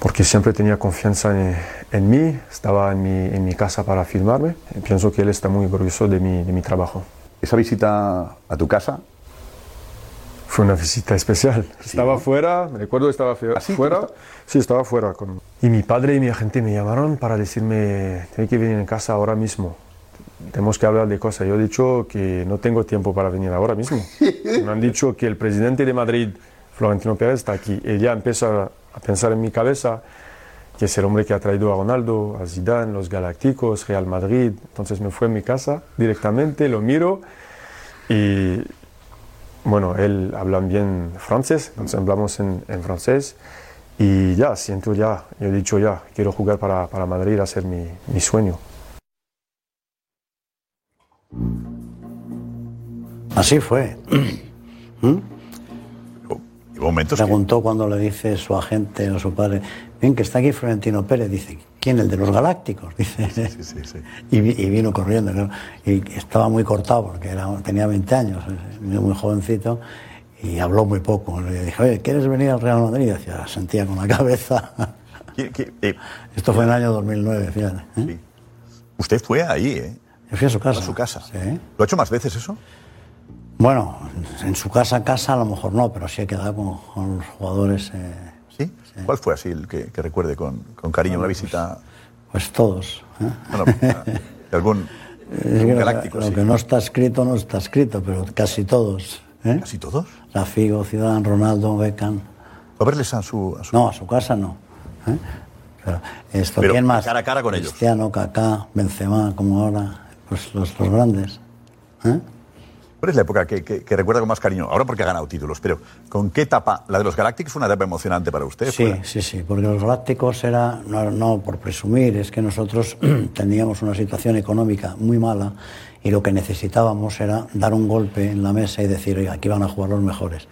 porque siempre tenía confianza en, en mí, estaba en mi, en mi casa para filmarme y pienso que él está muy orgulloso de mi, de mi trabajo. ¿Esa visita a tu casa? Fue una visita especial. estaba fuera, me recuerdo estaba fue- fuera. Sí, estaba fuera. Con... Y mi padre y mi agente me llamaron para decirme, tienes que venir en casa ahora mismo. Tenemos que hablar de cosas. Yo he dicho que no tengo tiempo para venir ahora mismo. <laughs> Me han dicho que el presidente de Madrid, Florentino Pérez, está aquí. Y ya empieza a pensar en mi cabeza que es el hombre que ha traído a Ronaldo, a Zidane, los Galácticos, Real Madrid. Entonces me fue a mi casa directamente, lo miro y bueno, él habla bien francés, entonces hablamos en, en francés y ya, siento ya, yo he dicho ya, quiero jugar para, para Madrid, hacer mi, mi sueño. Así fue. <clears throat> ¿Mm? momentos Preguntó cuando le dice su agente o su padre, bien, que está aquí Florentino Pérez, dice, ¿quién? El de los Galácticos, dice. Y, y vino corriendo, y estaba muy cortado porque era, tenía 20 años, eh, vino muy jovencito, y habló muy poco. Le dije, oye, ¿quieres venir al Real Madrid? Y decía, sentía con la cabeza. <laughs> Esto fue en el año 2009, fíjate. ¿eh? Usted fue ahí, ¿eh? Yo fui a su casa. A su casa. Sí. ¿Lo ha hecho más veces eso? Bueno, en su casa, casa a lo mejor no, pero sí he quedado con, con los jugadores. eh, ¿Sí? ¿Cuál fue así el que, que recuerde con, con cariño una visita? Pues todos. ¿eh? Bueno, algún, <laughs> que galáctico, lo sí. que no está escrito, no está escrito, pero casi todos. ¿Eh? ¿Casi todos? La Figo, Zidane, Ronaldo, Beckham. ¿A verles a su, a su- No, a su casa no. ¿eh? Pero esto, Pero ¿quién más? cara a cara con ellos. Cristiano, Kaká, Benzema, como ahora, pues los, los grandes. ¿eh? ¿Cuál es la época que, que- que recuerda con más cariño? Ahora porque ha ganado títulos, pero ¿con qué etapa? La de los Galácticos fue una etapa emocionante para usted. Sí, ¿Fue? sí, sí, porque los galácticos era, no, no por presumir, es que nosotros <clears throat> teníamos una situación económica muy mala y lo que necesitábamos era dar un golpe en la mesa y decir, oiga, aquí van a jugar los mejores.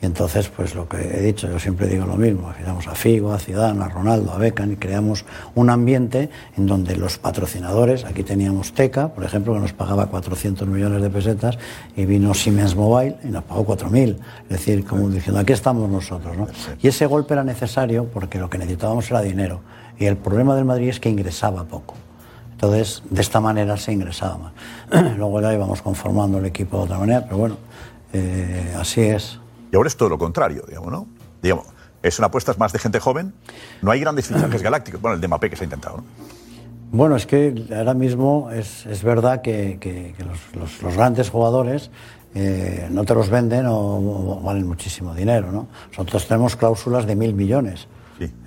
Y entonces, pues lo que he dicho, yo siempre digo lo mismo, fichamos a Figo, a Zidane, a Ronaldo, a Beckham y creamos un ambiente en donde los patrocinadores, aquí teníamos Teca, por ejemplo, que nos pagaba 400 millones de pesetas y vino Siemens Mobile y nos pagó 4.000, es decir, como diciendo, aquí estamos nosotros, ¿no? Y ese golpe era necesario porque lo que necesitábamos era dinero y el problema del Madrid es que ingresaba poco. Entonces, de esta manera se ingresaba más. <clears throat> Luego ya íbamos conformando el equipo de otra manera, pero bueno, eh, así es. Y ahora es todo lo contrario, digamos, ¿no? Digamos, es una apuesta más de gente joven. No hay grandes fichajes <clears throat> galácticos. Bueno, el de Mbappé que se ha intentado, ¿no? Bueno, es que ahora mismo es, es verdad que, que- que los, los- los grandes jugadores eh, no te los venden o, o valen muchísimo dinero, ¿no? Nosotros tenemos cláusulas de mil millones.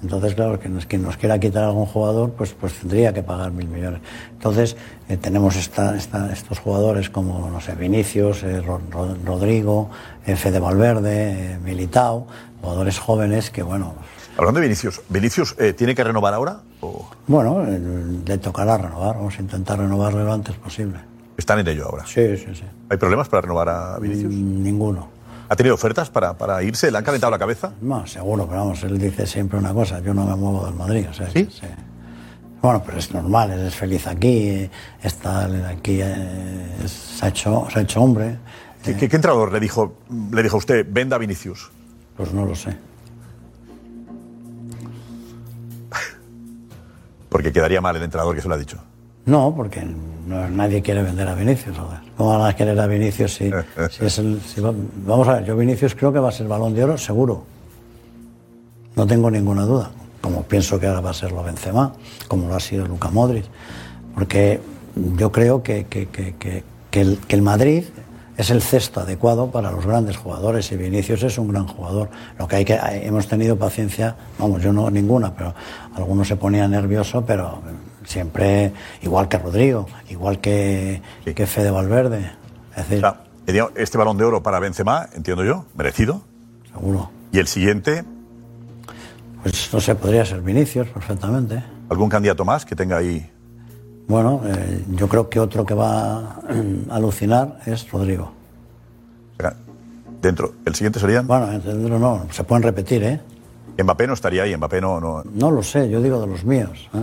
Entonces, claro, que nos, quien nos quiera quitar algún jugador, pues, pues tendría que pagar mil millones. Entonces, eh, tenemos esta- esta- estos jugadores como, no sé, Vinicius, eh, Ro- Ro- Rodrigo, eh, Fede Valverde, Militao, jugadores jóvenes que, bueno, Hablando de Vinicius, ¿Vinicius tiene que renovar ahora? ¿O bueno, le tocará renovar, vamos a intentar renovarle lo antes posible. están en ello ahora? Sí, sí, sí. ¿Hay problemas para renovar a Vinicius? ninguno. ¿Ha tenido ofertas para, para irse? ¿Le han calentado la cabeza? No, seguro, pero vamos, él dice siempre una cosa, yo no me muevo del Madrid, o sea, ¿Sí? Bueno, pero es normal, él es feliz aquí, eh, está aquí, eh, se, ha hecho, se ha hecho hombre. ¿Qué, qué- qué entrenador le dijo, le dijo a usted, venda a Vinicius? Pues no lo sé. <laughs> Porque quedaría mal el entrenador que se lo ha dicho. No, porque no- nadie quiere vender a Vinicius. joder. ¿Cómo van a querer a Vinicius si, <laughs> si es el... si va- vamos a ver, yo Vinicius creo que va a ser balón de oro, seguro. No tengo ninguna duda. Como pienso que ahora va a ser lo Benzema, como lo ha sido Luka Modric. Porque yo creo que, que- que- que- que el, que el Madrid es el cesto adecuado para los grandes jugadores y Vinicius es un gran jugador. Lo que hay que hemos tenido paciencia, vamos, yo no ninguna, pero algunos se ponían nervioso, pero siempre igual que Rodrigo, igual que, que Fede Valverde. Es decir, Eh, digamos, Este balón de oro para Benzema, entiendo yo, merecido. Seguro. Y el siguiente, Pues no sé, podría ser Vinicius perfectamente. ¿Algún candidato más que tenga ahí? Bueno, eh, yo creo que otro que va a alucinar es Rodrigo. Dentro. ¿El siguiente serían? Bueno, dentro no, se pueden repetir, ¿eh? Mbappé no estaría ahí, Mbappé no... No, No lo sé, yo digo de los míos. ¿eh?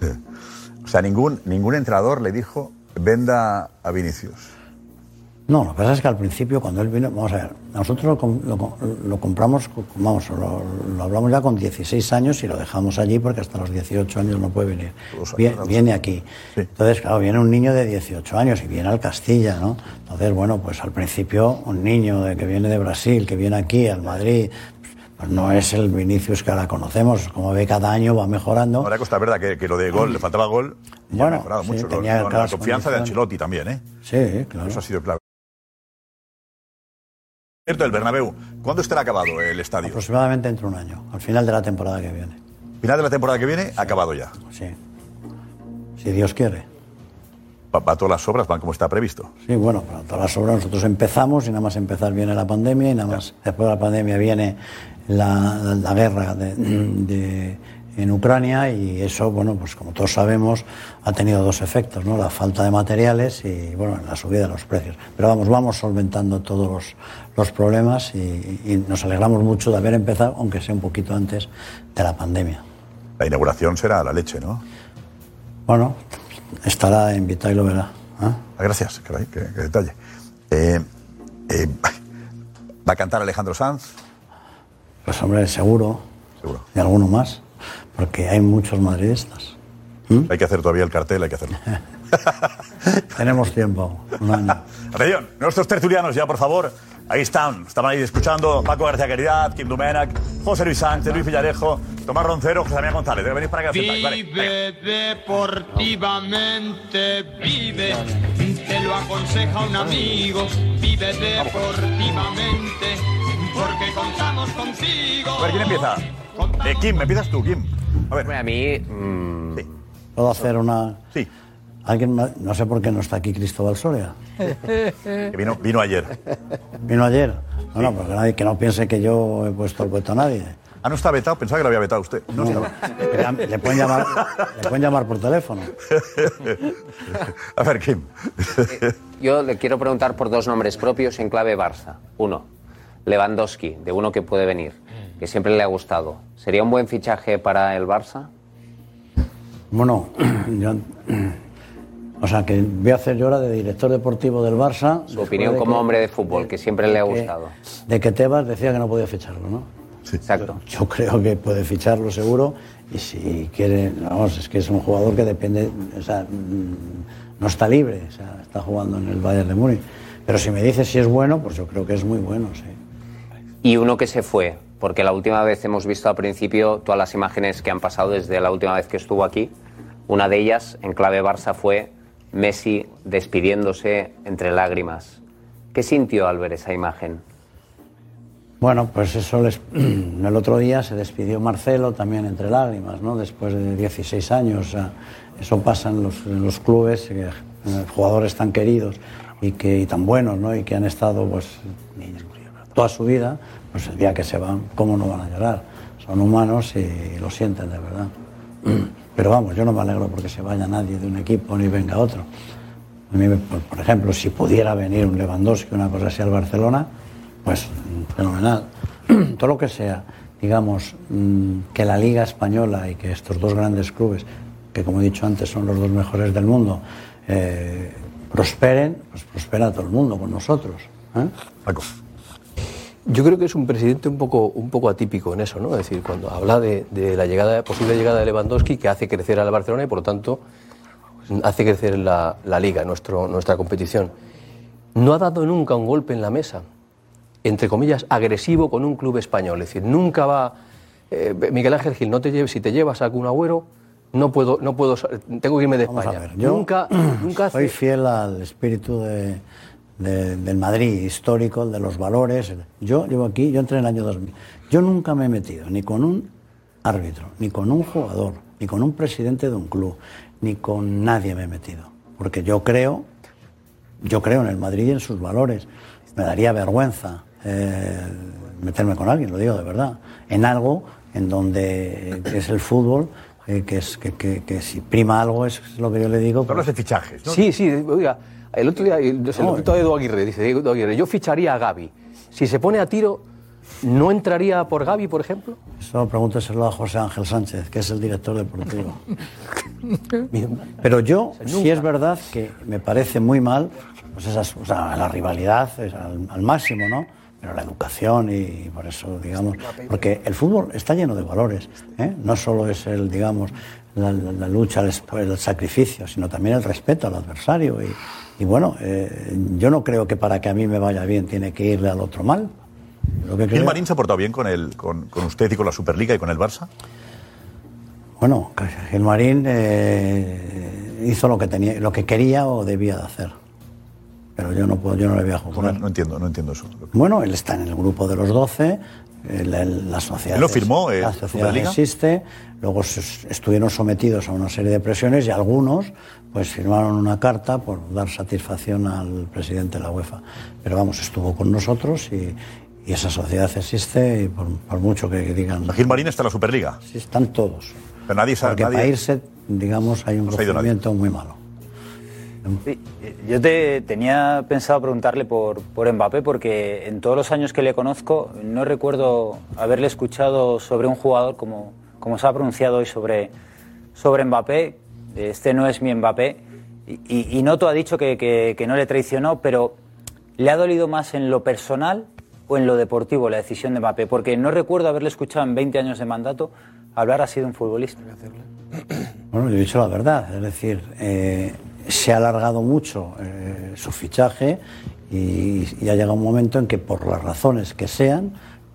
<laughs> O sea, ningún, ningún entrenador le dijo, venda a Vinicius. No, lo que pasa es que al principio cuando él vino, vamos a ver, nosotros lo, com- lo com- lo compramos, vamos, lo, lo hablamos ya con 16 años y lo dejamos allí porque hasta los 18 años no puede venir. Vie- Viene, aquí. Entonces, claro, viene un niño de 18 años y viene al Castilla, ¿no? Entonces, bueno, pues al principio un niño de, que viene de Brasil, que viene aquí, al Madrid, pues no es el Vinicius que ahora conocemos. Como ve, cada año va mejorando. Ahora Costa verdad que, que lo de gol, le faltaba gol, y ha Bueno, mejorado sí, mucho. tenía la confianza de. Ancelotti también, ¿eh? Sí, claro. Eso ha sido clave. Cierto, el Bernabéu. ¿Cuándo estará acabado el estadio? Aproximadamente entre un año, al final de la temporada que viene. Final de la temporada que viene, acabado ya. Sí. Si Dios quiere. Va todas las obras, van como está previsto. Sí, bueno, para todas las obras nosotros empezamos y nada más empezar viene la pandemia y nada más después de la pandemia viene la, guerra de- de- en Ucrania y eso, bueno, pues como todos sabemos, ha tenido dos efectos, ¿no? La falta de materiales y, bueno, la subida de los precios. Pero vamos, vamos solventando todos los, los problemas y, y nos alegramos mucho de haber empezado, aunque sea un poquito antes de la pandemia. La inauguración será la leche, ¿no? Bueno, estará invitado y lo verá. ¿eh? Ah, Gracias, qué detalle. Eh, eh, ¿Va a cantar Alejandro Sanz? Pues hombre, seguro. Seguro. Y alguno más, porque hay muchos madridistas. Hay que hacer todavía el cartel, hay que hacerlo. <laughs> Tenemos tiempo, un año. Atención, nuestros tertulianos ya, por favor. Ahí están, estaban ahí escuchando Paco García Caridad, Kim Dumenac, José Luis Sánchez, Luis Villarejo, Tomás Roncero, José Damián González. Debe venir para vale. Vive deportivamente, vive, te lo aconseja un amigo, vive deportivamente, porque contamos contigo. A ver, ¿quién empieza? Eh, Kim, empiezas tú, Kim. A ver. A mí. mm, ¿Puedo hacer una...? Sí. ¿Alguien ma- No sé por qué no está aquí Cristóbal Soria. <laughs> Que vino, vino ayer. ¿Vino ayer? No, no, porque nadie, que no piense que yo he puesto el veto a nadie. Ah, no está vetado, pensaba que lo había vetado usted. No, estaba. Le, le pueden llamar, le pueden llamar por teléfono. <laughs> A ver, Kim. Yo le quiero preguntar por dos nombres propios en clave Barça. Uno, Lewandowski, de uno que puede venir, que siempre le ha gustado. ¿Sería un buen fichaje para el Barça? Bueno, <clears throat> yo... <clears throat> O sea, que voy a hacer yo ahora de director deportivo del Barça. Su opinión de como que- hombre de fútbol, que siempre le ha que- gustado. De que Tebas decía que no podía ficharlo, ¿no? Exacto. Yo creo que puede ficharlo seguro y si quiere, vamos, es que es un jugador que depende, o sea, mm, no está libre, o sea, está jugando en el Bayern de Múnich. Pero si me dices si es bueno, pues yo creo que es muy bueno, sí. Y uno que se fue, porque la última vez hemos visto al principio todas las imágenes que han pasado desde la última vez que estuvo aquí. Una de ellas, en clave Barça, fue Messi despidiéndose entre lágrimas. ¿Qué sintió al ver esa imagen? Bueno, pues eso les... <clears throat> el otro día se despidió Marcelo también entre lágrimas, ¿no? Después de 16 años. eso pasa en los, en los clubes, eh, jugadores tan queridos y, que, y tan buenos, ¿no? Y que han estado pues toda su vida, pues el día que se van, ¿cómo no van a llorar? Son humanos y lo sienten de verdad. <clears throat> Pero vamos, yo no me alegro porque se vaya nadie de un equipo ni venga otro. A mí, por ejemplo, si pudiera venir un Lewandowski, una cosa así al Barcelona, pues mm, fenomenal. <clears throat> Todo lo que sea, digamos, mm, que la Liga Española y que estos dos grandes clubes, que como he dicho antes son los dos mejores del mundo, eh, prosperen, pues prospera todo el mundo con nosotros. ¿eh? Yo creo que es un presidente un poco, un poco atípico en eso, ¿no? Es decir, cuando habla de, de la llegada, posible llegada de Lewandowski, que hace crecer al Barcelona y por lo tanto hace crecer la, la liga, nuestro, nuestra competición. No ha dado nunca un golpe en la mesa, entre comillas, agresivo con un club español. Es decir, nunca va. eh, Miguel Ángel Gil, no te lleves, si te llevas a Kun Agüero, no puedo, no puedo, tengo que irme de Vamos a España. ver, yo nunca, nunca <clears throat> hace- soy fiel al espíritu de- de- del Madrid histórico, el de los valores. Yo llevo aquí, yo entré en el año 2000. Yo nunca me he metido ni con un árbitro, ni con un jugador, ni con un presidente de un club, ni con nadie me he metido. Porque yo creo, yo creo en el Madrid y en sus valores. Me daría vergüenza eh, meterme con alguien, lo digo de verdad, en algo en donde es el fútbol, eh, que, es, que, que- que si prima algo es lo que yo le digo. Hablas de fichajes, ¿no? Sí, sí, oiga, el otro día, el, se lo cito a Edu Aguirre, dice Edu Aguirre, yo ficharía a Gaby. Si se pone a tiro, ¿no entraría por Gaby, por ejemplo? Eso pregúnteselo a José Ángel Sánchez, que es el director deportivo. <laughs> Pero yo, sí es verdad que me parece muy mal, pues esas, o sea, la rivalidad es al, al máximo, ¿no? Pero la educación y, por eso, digamos, porque el fútbol está lleno de valores, ¿eh? No solo es el, digamos, la, la- la lucha, el, el sacrificio, sino también el respeto al adversario. Y, y bueno, eh, yo no creo que para que a mí me vaya bien tiene que irle al otro mal. Lo que ¿Gil creo- Marín se ha portado bien con, el, con, con usted y con la Superliga y con el Barça? Bueno, Gilmarín eh, hizo lo que tenía, lo que quería o debía de hacer. Pero yo no puedo, yo no le voy a No, juzgar. no entiendo, no entiendo eso. Bueno, él está en el grupo de los 12, el- el- la sociedad. ¿Él lo firmó, eh, la sociedad existe, luego estuvieron sometidos a una serie de presiones y algunos pues firmaron una carta por dar satisfacción al presidente de la UEFA. Pero vamos, estuvo con nosotros y, y esa sociedad existe y por, por mucho que digan. Gil Marín está en la Superliga. Sí, están todos. Pero nadie sabe. Porque nadie- para irse, digamos, hay un No procedimiento muy malo. Sí, yo te tenía pensado preguntarle por, por Mbappé porque en todos los años que le conozco no recuerdo haberle escuchado sobre un jugador como, como se ha pronunciado hoy sobre, sobre Mbappé. Este no es mi Mbappé. Y, y- y Noto ha dicho que, que- que no le traicionó, pero ¿le ha dolido más en lo personal o en lo deportivo la decisión de Mbappé? Porque no recuerdo haberle escuchado en 20 años de mandato hablar así de un futbolista. <clears throat> Bueno, yo he dicho la verdad, es decir, eh, se ha alargado mucho eh, su fichaje y, y ha llegado un momento en que por las razones que sean,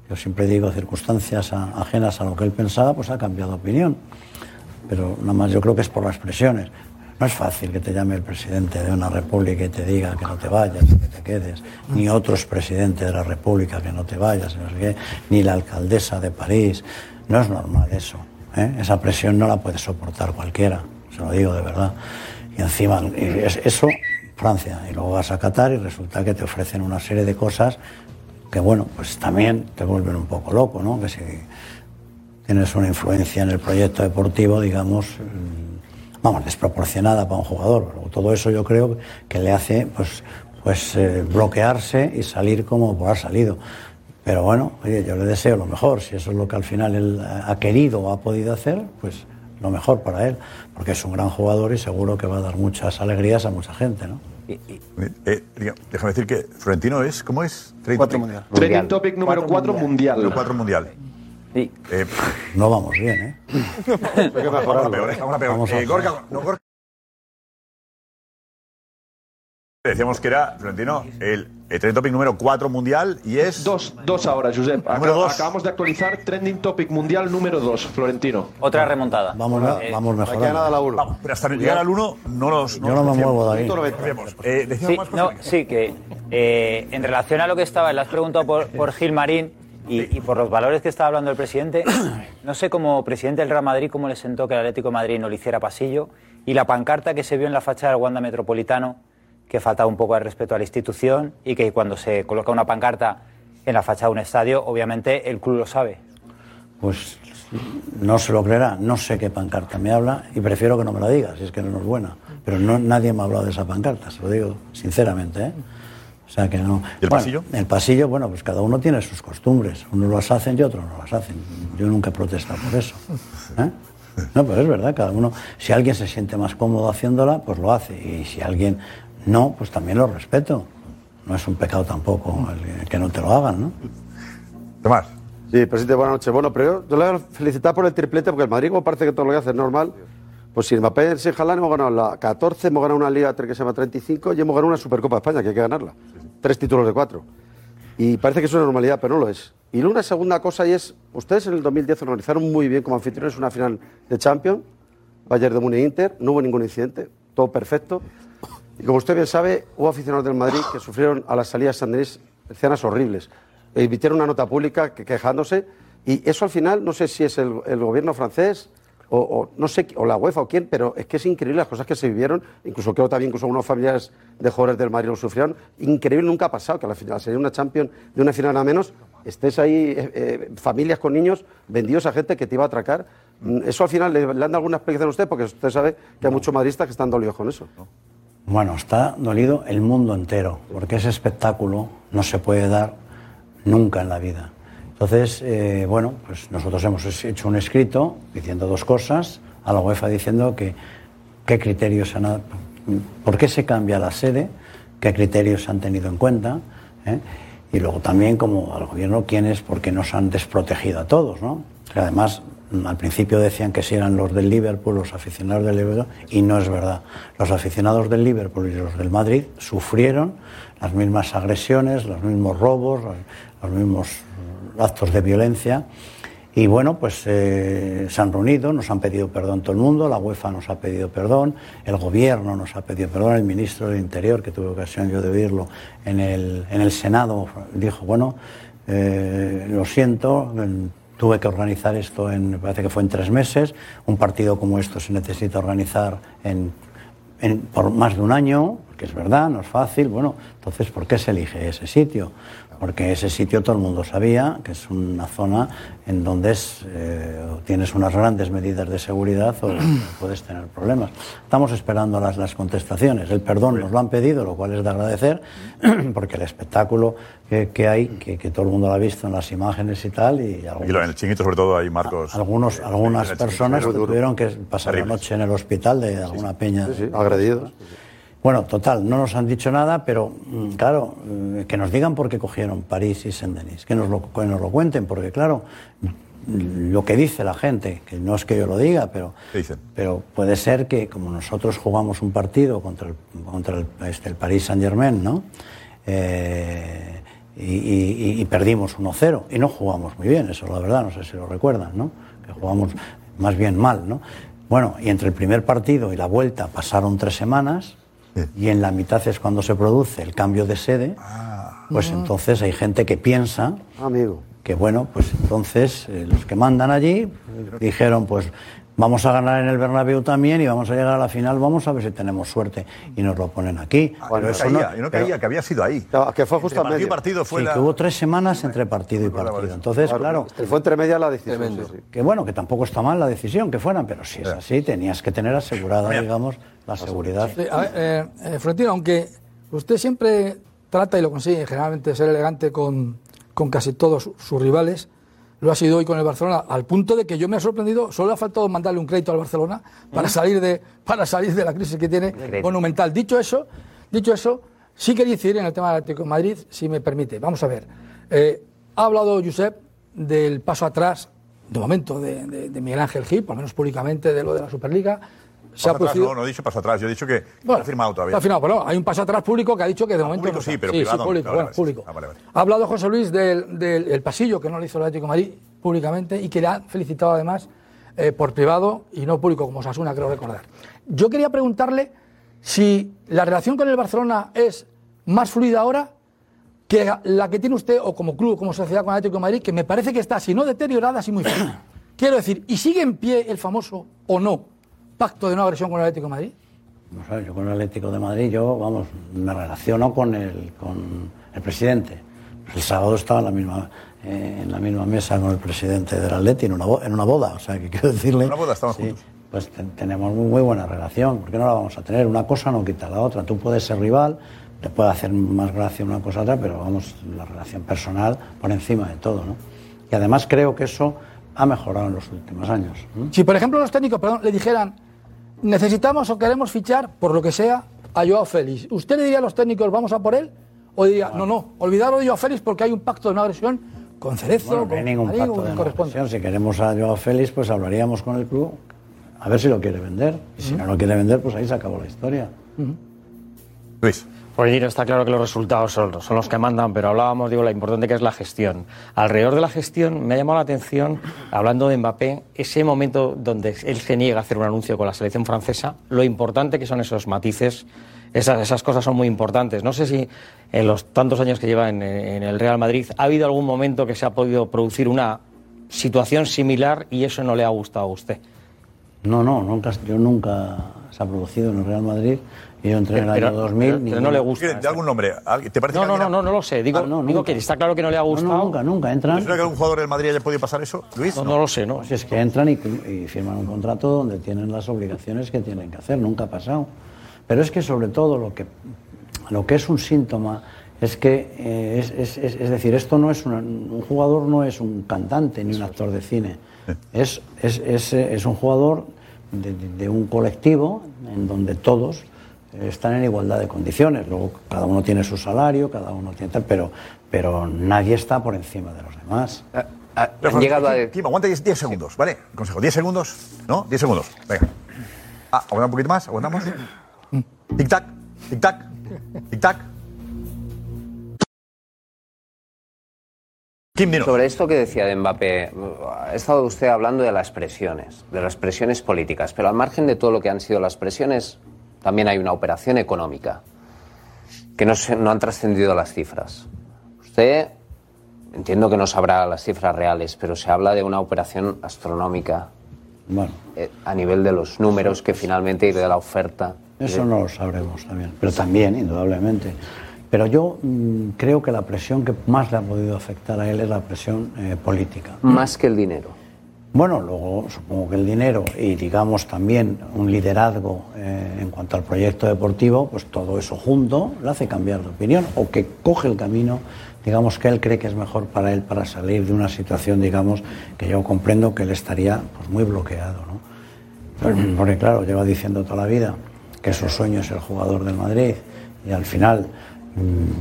yo siempre digo circunstancias a- ajenas a lo que él pensaba, pues ha cambiado de opinión. Pero nada más yo creo que es por las presiones. No es fácil que te llame el presidente de una república y te diga que no te vayas, que te quedes, ni otro expresidente de la república que no te vayas, no sé qué, ni la alcaldesa de París. No es normal eso. ¿eh? Esa presión no la puede soportar cualquiera, se lo digo de verdad. Y encima, eso, Francia, y luego vas a Qatar y resulta que te ofrecen una serie de cosas que, bueno, pues también te vuelven un poco loco, ¿no? Que si tienes una influencia en el proyecto deportivo, digamos, mm, vamos, desproporcionada para un jugador. Todo eso yo creo que le hace, pues, pues eh, bloquearse y salir como por ha salido. Pero bueno, oye, yo le deseo lo mejor. Si eso es lo que al final él ha querido o ha podido hacer, pues lo mejor para él, porque es un gran jugador y seguro que va a dar muchas alegrías a mucha gente, ¿no? Eh, déjame decir que Florentino es, ¿cómo es? Cuatro topic. mundial. Trending topic número cuatro mundial. Número cuatro mundial. Eh, No vamos bien, ¿eh? <laughs> Vamos a peor, eh, vamos a peor. Vamos a Eh, Gorka, no, Gorka. Decíamos que era, Florentino, el, el trending topic número 4 mundial y es... Dos, dos ahora, Josep. Número Acab- dos. Acabamos de actualizar Trending Topic Mundial número 2, Florentino. Otra remontada. Vamos, a- vamos mejorando. Vamos, pero hasta llegar al 1 no los... Yo no me muevo de ahí. Eh, decíamos Sí, más no, sí, que eh, en relación a lo que estaba, le has preguntado por, por Gil Marín y, y por los valores que estaba hablando el presidente, <clears throat> no sé como presidente del Real Madrid cómo le sentó que el Atlético de Madrid no le hiciera pasillo y la pancarta que se vio en la fachada del Wanda Metropolitano, que faltaba un poco de respeto a la institución y que cuando se coloca una pancarta en la fachada de un estadio, obviamente el club lo sabe. Pues no se lo creerá, no sé qué pancarta me habla y prefiero que no me la diga, si es que no es buena. Pero no, nadie me ha hablado de esa pancarta, se lo digo sinceramente. ¿eh? O sea que no. ¿Y el Bueno, pasillo? El pasillo, bueno, pues cada uno tiene sus costumbres. Unos las hacen y otros no las hacen. Yo nunca he protestado por eso. ¿eh? No, pues es verdad, cada uno. Si alguien se siente más cómodo haciéndola, pues lo hace. Y si alguien no, pues también lo respeto. No es un pecado tampoco el que no te lo hagan, ¿no? Tomás. Sí, presidente, buenas noches. Bueno, pero yo, le voy a felicitar por el triplete, porque el Madrid, como parece que todo lo que hace es normal, pues si Mbappé sin Haaland hemos ganado la 14, hemos ganado una Liga que se llama 35 y hemos ganado una Supercopa de España, que hay que ganarla. Tres títulos de cuatro. Y parece que es una normalidad, pero no lo es. Y una segunda cosa, y es, ustedes en el 2010 organizaron muy bien como anfitriones una final de Champions, Bayern de Múnich Inter, no hubo ningún incidente, todo perfecto. Y como usted bien sabe, hubo aficionados del Madrid que sufrieron a las salidas Sandrís escenas horribles. E emitieron una nota pública que, quejándose. Y eso al final, no sé si es el gobierno francés o, o no sé, o la UEFA o quién, pero es que es increíble las cosas que se vivieron, incluso creo también incluso unos familiares de jugadores del Madrid lo sufrieron, increíble, nunca ha pasado que a la final sería una Champions de una final a menos, estés ahí, eh, eh, familias con niños vendidos a gente que te iba a atracar. Mm, Eso al final le, le han dado alguna explicación a usted, porque usted sabe que hay muchos madridistas que están dolidos con eso. Bueno, está dolido el mundo entero, porque ese espectáculo no se puede dar nunca en la vida. Entonces, eh, bueno, pues nosotros hemos hecho un escrito diciendo dos cosas a la UEFA diciendo que qué criterios han, por qué se cambia la sede, qué criterios se han tenido en cuenta, ¿eh? y luego también como al gobierno quiénes, porque nos han desprotegido a todos, ¿no? Además mm, al principio decían que si eran los del Liverpool, los aficionados del Liverpool, y no es verdad. Los aficionados del Liverpool y los del Madrid sufrieron las mismas agresiones, los mismos robos, los, mismos actos de violencia. Y bueno, pues eh, se han reunido, nos han pedido perdón todo el mundo, la UEFA nos ha pedido perdón, el gobierno nos ha pedido perdón, el ministro del Interior, que tuve ocasión yo de oírlo en el, en el Senado, dijo, bueno, eh, lo siento, en- tuve que organizar esto en, parece que fue en tres meses, un partido como esto se necesita organizar en- por más de un año, que es verdad, no es fácil, bueno, entonces, ¿por qué se elige ese sitio? Porque ese sitio todo el mundo sabía que es una zona en donde es, eh, tienes unas grandes medidas de seguridad o <clears throat> puedes tener problemas. Estamos esperando las, las contestaciones. El perdón nos lo han pedido, lo cual es de agradecer, <clears throat> porque el espectáculo que, que hay, que, que todo el mundo lo ha visto en las imágenes y tal, y lo- en el chinguito, sobre todo, hay marcos. algunos, algunas el chinguito personas tuvieron que pasar la noche en el hospital de alguna peña. agredidos. Bueno, total, no nos han dicho nada, pero mm, claro, mm, que nos digan por qué cogieron París y Saint-Denis, que nos lo, que nos lo cuenten, porque claro, mm, lo que dice la gente, que no es que yo lo diga, pero, pero puede ser que como nosotros jugamos un partido contra el, contra el, este, el París Saint-Germain, ¿no? Eh, y, y- y perdimos 1-0 y no jugamos muy bien, eso la verdad, no sé si lo recuerdan, ¿no? Que jugamos más bien mal, ¿no? Bueno, y entre el primer partido y la vuelta pasaron tres semanas y en la mitad es cuando se produce el cambio de sede, pues Ah. entonces hay gente que piensa Amigo. que bueno, pues entonces eh, los que mandan allí dijeron pues vamos a ganar en el Bernabéu también y vamos a llegar a la final, vamos a ver si tenemos suerte y nos lo ponen aquí. No eso caía, yo no pero- caía, que había sido ahí. que fue justo partido y partido fue Sí, la... que hubo tres semanas entre partido y partido. Entonces, claro. Fue entre media la decisión. Tremendo. sí, sí. Que bueno, que tampoco está mal la decisión que fueran, pero si es así, tenías que tener asegurada, digamos, la seguridad. Sí, a ver, eh, eh, Florentino, aunque usted siempre trata y lo consigue generalmente ser elegante con, con casi todos su- sus rivales, lo ha sido hoy con el Barcelona, al punto de que yo me ha sorprendido, solo ha faltado mandarle un crédito al Barcelona para salir de, para salir de la crisis que tiene monumental. Dicho eso, dicho eso, sí quería incidir en el tema del Atlético de Madrid, si me permite. Vamos a ver. Eh, ha hablado Josep del paso atrás, de momento, de, de- de Miguel Ángel Gil, por lo menos públicamente, de lo de la Superliga. Se ha producido- no, no he dicho paso atrás, yo he dicho que Bueno, está firmado todavía. Firmado, pero hay un paso atrás público que ha dicho que de momento. público no sí, pero sí, privado Sí, no. público, Vale, bueno, vale, público. Ah, vale. Ha hablado José Luis del, del el pasillo que no le hizo el Atlético de Madrid públicamente y que le ha felicitado además eh, por privado y no público, como Sasuna, creo recordar. Yo quería preguntarle si la relación con el Barcelona es más fluida ahora que la que tiene usted, o como club, como sociedad con el Atlético de Madrid, que me parece que está, si no deteriorada, sí muy fluida. <coughs> Quiero decir, ¿y sigue en pie el famoso o no pacto de no agresión con el Atlético de Madrid? No sé, yo con el Atlético de Madrid, yo, vamos, me relaciono con el, con el presidente. El sábado estaba en la misma, eh, en la misma mesa con el presidente del Atleti en una, en una boda, o sea, que quiero decirle... En una boda estaban sí, juntos. Pues ten- tenemos muy, muy buena relación, ¿por qué no la vamos a tener? Una cosa no quita la otra, tú puedes ser rival, te puede hacer más gracia una cosa a otra, pero vamos, la relación personal por encima de todo, ¿no? Y además creo que eso ha mejorado en los últimos años. Si, por ejemplo, los técnicos perdón, le dijeran, necesitamos o queremos fichar, por lo que sea, a Joao Félix, ¿usted le diría a los técnicos, vamos a por él? ¿O diría, no, no, olvidaros de Joao Félix porque hay un pacto de no agresión con Cerezo, Bueno, no hay ningún pacto de no agresión. Si queremos a Joao Félix, pues hablaríamos con el club a ver si lo quiere vender. Y si no lo quiere vender, pues ahí se acabó la historia. Luis. Pues está claro que los resultados son, son los que mandan, pero hablábamos, digo, la importante que es la gestión. Alrededor de la gestión me ha llamado la atención, hablando de Mbappé, ese momento donde él se niega a hacer un anuncio con la selección francesa, lo importante que son esos matices, esas, esas cosas son muy importantes. No sé si en los tantos años que lleva en, en el Real Madrid ha habido algún momento que se ha podido producir una situación similar y eso no le ha gustado a usted. No, no, nunca, yo nunca se ha producido en el Real Madrid. Y yo entré en el Pero- año 2000. pero- pero no le gusta ¿De algún nombre? ¿Alguien- ¿Te parece No, que no, no, no, no lo sé. Digo, digo que está claro que no le ha gustado. nunca, nunca. Entran. ¿Te suena que algún jugador del Madrid haya podido pasar eso, Luis? No, no lo sé, ¿no? Si es que entran y, y firman un contrato donde tienen las obligaciones que tienen que hacer, nunca ha pasado. Pero es que sobre todo lo que, lo que es un síntoma es que, eh, es, es- es- es decir, esto no es una- un jugador no es un cantante ni un actor de cine, es, es, es, eh, es un jugador de, de- de un colectivo en donde todos están en igualdad de condiciones. Luego cada uno tiene su salario, cada uno tiene tal, pero, pero nadie está por encima de los demás. Pero, Kim, Kim, aguanta 10 10 segundos, ¿vale? Consejo, 10 segundos, ¿no? 10 segundos, venga. Ah, aguanta un poquito más, aguantamos. Tic-tac, tic-tac, tic-tac. Sobre esto que decía de Mbappé, ha estado usted hablando de las presiones, de las presiones políticas, pero al margen de todo lo que han sido las presiones, también hay una operación económica, que no, se- no han trascendido las cifras. Usted, entiendo que no sabrá las cifras reales, pero se habla de una operación astronómica Bueno, eh, a nivel de los números que finalmente y de la oferta. Eso no lo sabremos también, pero también, indudablemente. Pero yo mm, creo que la presión que más le ha podido afectar a él es la presión eh, política. Más que el dinero. Bueno, luego supongo que el dinero y digamos también un liderazgo eh, en cuanto al proyecto deportivo, pues todo eso junto le hace cambiar de opinión o que coge el camino, digamos que él cree que es mejor para él para salir de una situación, digamos, que yo comprendo que él estaría pues, muy bloqueado, ¿no? Porque claro, lleva diciendo toda la vida que su sueño es el jugador del Madrid y al final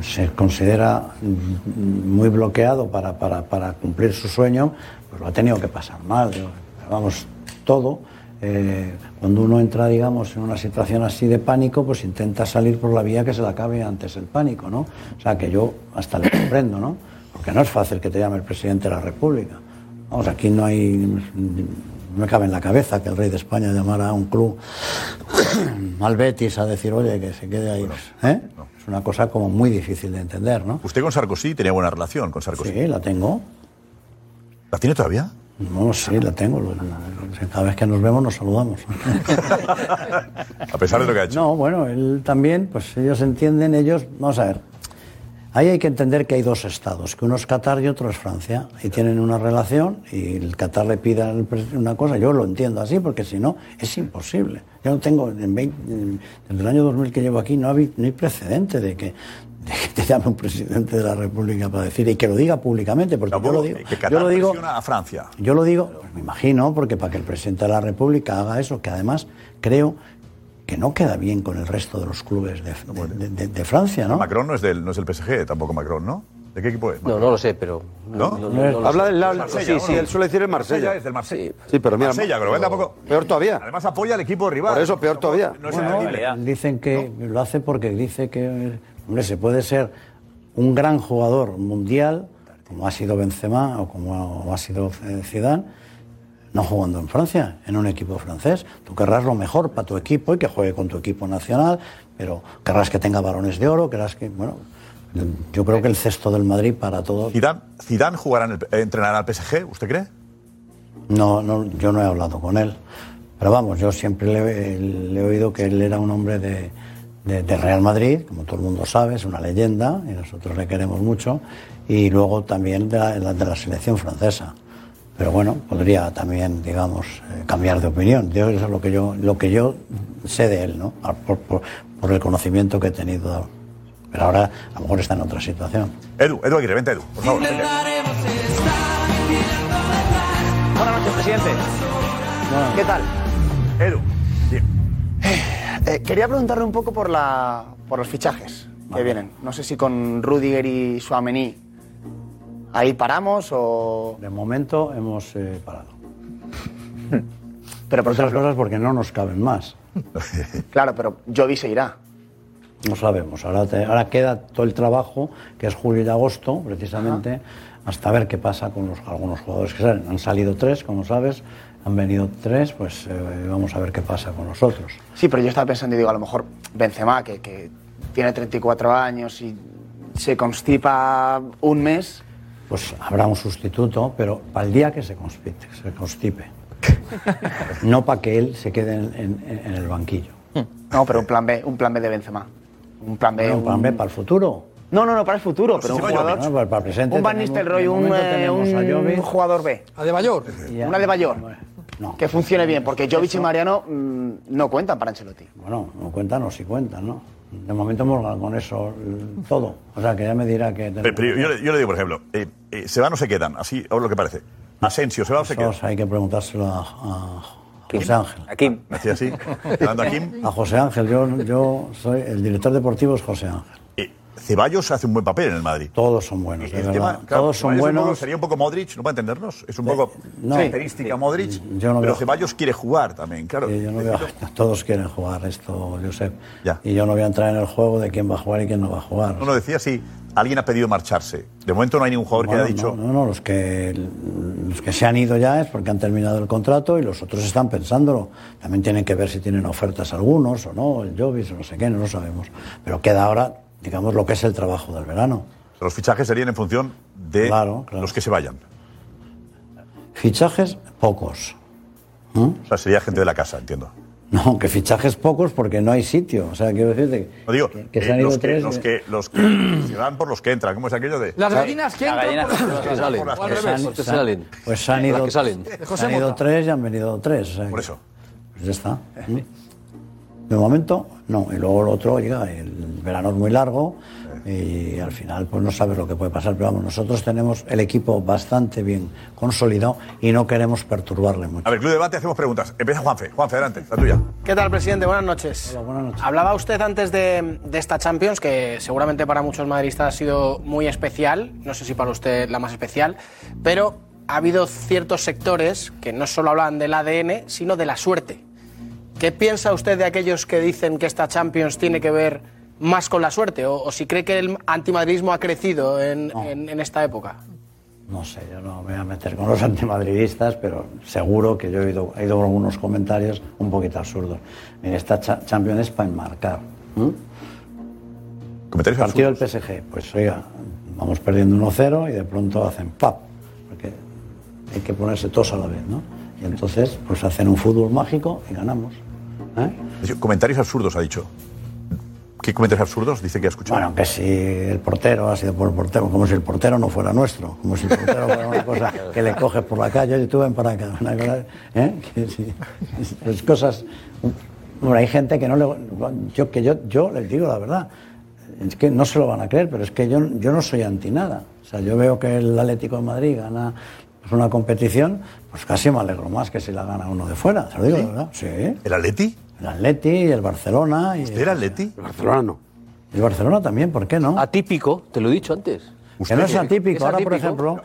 se considera mm, muy bloqueado para, para, para cumplir su sueño, pues lo ha tenido que pasar mal. Vamos, todo. eh, cuando uno entra, digamos, en una situación así de pánico, pues intenta salir por la vía que se le acabe antes el pánico, ¿no? O sea, que yo hasta le comprendo, ¿no? Porque no es fácil que te llame el presidente de la República. Vamos, aquí no hay. No me cabe en la cabeza que el rey de España llamara a un club <coughs> al Betis a decir, oye, que se quede ahí. ¿Eh? Es una cosa como muy difícil de entender, ¿no? Usted con Sarkozy tenía buena relación con Sarkozy. Sí, la tengo. ¿La tiene todavía? No, sí, la tengo. Cada vez que nos vemos nos saludamos. <laughs> A pesar de lo que ha hecho. No, bueno, él también, pues ellos entienden, ellos, vamos a ver, ahí hay que entender que hay dos estados, que uno es Qatar y otro es Francia, y tienen una relación y el Qatar le pide una cosa, yo lo entiendo así, porque si no, es imposible. Yo no tengo, en 20 en- desde el año 2000 que llevo aquí, no hay, no hay precedente de que, de que te llame un presidente de la República para decir, y que lo diga públicamente, porque yo lo digo, Que yo lo digo a Francia. yo lo digo, pues me imagino, porque para que el presidente de la República haga eso, que además creo que no queda bien con el resto de los clubes de, de- de- de Francia, ¿no? Macron no es, del, no es del PSG, tampoco Macron, ¿no? ¿De qué equipo es? No, no lo sé, pero. ¿No? Habla del lado. Marsella, sí, sí, ¿no? él suele decir el Marsella. es del Marsella. Sí, pero mira. Marsella, pero él tampoco. Peor todavía. Además apoya al equipo rival. Por eso, peor todavía. No es Bueno, entendible. dicen que lo hace porque dice que, hombre, se puede ser un gran jugador mundial, como ha sido Benzema o como ha sido eh, Zidane, no jugando en Francia, en un equipo francés. Tú querrás lo mejor para tu equipo y que juegue con tu equipo nacional, pero querrás que tenga varones de oro, querrás que, bueno, yo creo que el cesto del Madrid para todos. Zidane, Zidane jugará en el, eh, entrenará al PSG, ¿usted cree? No, no, yo no he hablado con él. Pero vamos, yo siempre le, le he oído que él era un hombre de, de- de Real Madrid, como todo el mundo sabe, es una leyenda y nosotros le queremos mucho. Y luego también de la, de la selección francesa. Pero bueno, podría también, digamos, eh, cambiar de opinión. Yo, eso es lo que yo, lo que yo sé de él, ¿no? Por, por- por el conocimiento que he tenido. Pero ahora a lo mejor está en otra situación. Edu, Edu Aguirre, vente Edu, por favor. vente. Buenas noches, presidente. ¿Qué tal? Edu. Eh, quería preguntarle un poco por, la, por los fichajes que vienen. No sé si con Rudiger y Suamení ahí paramos o... De momento hemos eh, parado. Pero por otras cosas porque no nos caben más. Claro, pero Jovi se irá. No sabemos. Ahora, te- ahora queda todo el trabajo, que es julio y agosto, precisamente, hasta ver qué pasa con los, algunos jugadores que salen. Han salido tres, como sabes, han venido tres, pues eh, vamos a ver qué pasa con los otros. Sí, pero yo estaba pensando y digo, a lo mejor Benzema, que, que tiene 34 años y se constipa un mes. Pues habrá un sustituto, pero para el día que se constipe. Se constipe. <laughs> no para que él se quede en, en- en el banquillo. No, pero un plan B, un plan B de Benzema. Un plan B. Bueno, un plan B para el futuro. No, no, no, para el futuro, pero un jugador. no, para- para el presente un Van Nistelrooy, un, eh, tenemos a un jugador B. ¿A de Mayor? Una de Bayor. Que funcione bien, porque Jovic y Mariano mm, no cuentan para Ancelotti. Bueno, no cuentan o sí cuentan, ¿no? De momento hemos ganado con eso eh, todo. O sea, que ya me dirá que... Pero, pero yo, le- yo le digo, por ejemplo, eh, eh, ¿se van o se quedan? Así, ahora lo que parece. Asensio, ¿se va o se queda? Hay que preguntárselo a, a José Ángel. A Kim. Así, <laughs> hablando a Kim. A José Ángel, yo, yo soy el director deportivo es José Ángel. Eh, Ceballos hace un buen papel en el Madrid. Todos son buenos, de El verdad. tema, claro, Todos son Ceballos un poco- buenos. sería un poco Modric, ¿no para entendernos? Es un poco no. característica Modric, Yo no pero veo- Ceballos quiere jugar también, claro. Sí, yo no veo- <laughs> todos quieren jugar esto, Josep. Ya. Y yo no voy a entrar en el juego de quién va a jugar y quién no va a jugar. No, no, decía si alguien ha pedido marcharse. De momento no hay ningún jugador Bueno, que haya dicho... No, no, no, los que, los que se han ido ya es porque han terminado el contrato y los otros están pensándolo. También tienen que ver si tienen ofertas algunos o no, el Jovis o no sé qué, no lo sabemos. Pero queda ahora, digamos, lo que es el trabajo del verano. Los fichajes serían en función de Claro, claro. los que se vayan. Fichajes, pocos. ¿Mm? O sea, sería gente de la casa, entiendo. No, que fichajes pocos porque no hay sitio. O sea, quiero decirte No digo, que, que eh, se han ido los, que, tres. los, de- que, los que <clears throat> se van por los que entran. ¿Cómo es aquello de...? Las gallinas que entran por los que salen. Los que. Los que salen. Pues se han Las ido, que salen. Han ido tres y han venido tres. o sea Por que- eso. Pues ya está. ¿Mm? De momento, no. Y luego el otro llega, el verano es muy largo y al final pues no sabes lo que puede pasar. Pero vamos, nosotros tenemos el equipo bastante bien consolidado y no queremos perturbarle mucho. A ver, Club de Debate, hacemos preguntas. Empieza Juanfe. Juanfe, adelante, la tuya. ¿Qué tal, presidente? Buenas noches. buenas noches. Hablaba usted antes de, de esta Champions, que seguramente para muchos madridistas ha sido muy especial, no sé si para usted la más especial, pero ha habido ciertos sectores que no solo hablan del ADN, sino de la suerte. ¿Qué piensa usted de aquellos que dicen que esta Champions tiene que ver más con la suerte? ¿O, o si cree que el antimadridismo ha crecido en, en- en esta época? No sé, yo no me voy a meter con los <laughs> antimadridistas, pero seguro que yo he oído, he oído algunos comentarios un poquito absurdos. Mire, esta cha- Champions es para enmarcar. ¿m? Comentarios Partido del PSG, pues oiga, vamos perdiendo 1-0 y de pronto hacen ¡pap! Porque hay que ponerse todos a la vez, ¿no? Y entonces, pues hacen un fútbol mágico y ganamos. ¿Eh? Decir, Comentarios absurdos, ha dicho. ¿Qué comentarios absurdos dice que ha escuchado? Bueno, que si el portero ha sido por el portero, como si el portero no fuera nuestro, como si el portero fuera una cosa <laughs> que le coges por la calle y tú ven para acá. Una cosa, ¿eh? Que sí, pues cosas. Bueno, hay gente que no le. Yo, que yo, yo les digo la verdad, es que no se lo van a creer, pero es que yo, yo no soy anti nada. O sea, yo veo que el Atlético de Madrid gana pues, una competición, pues casi me alegro más que si la gana uno de fuera. Se lo digo, ¿Sí? de verdad. Sí. ¿El Atleti? El Atleti y el Barcelona. Y ¿Usted era Atleti? El Barcelona no. el Barcelona también, ¿por qué no? Atípico, te lo he dicho antes. Que no es atípico. ¿Es Ahora, por ejemplo,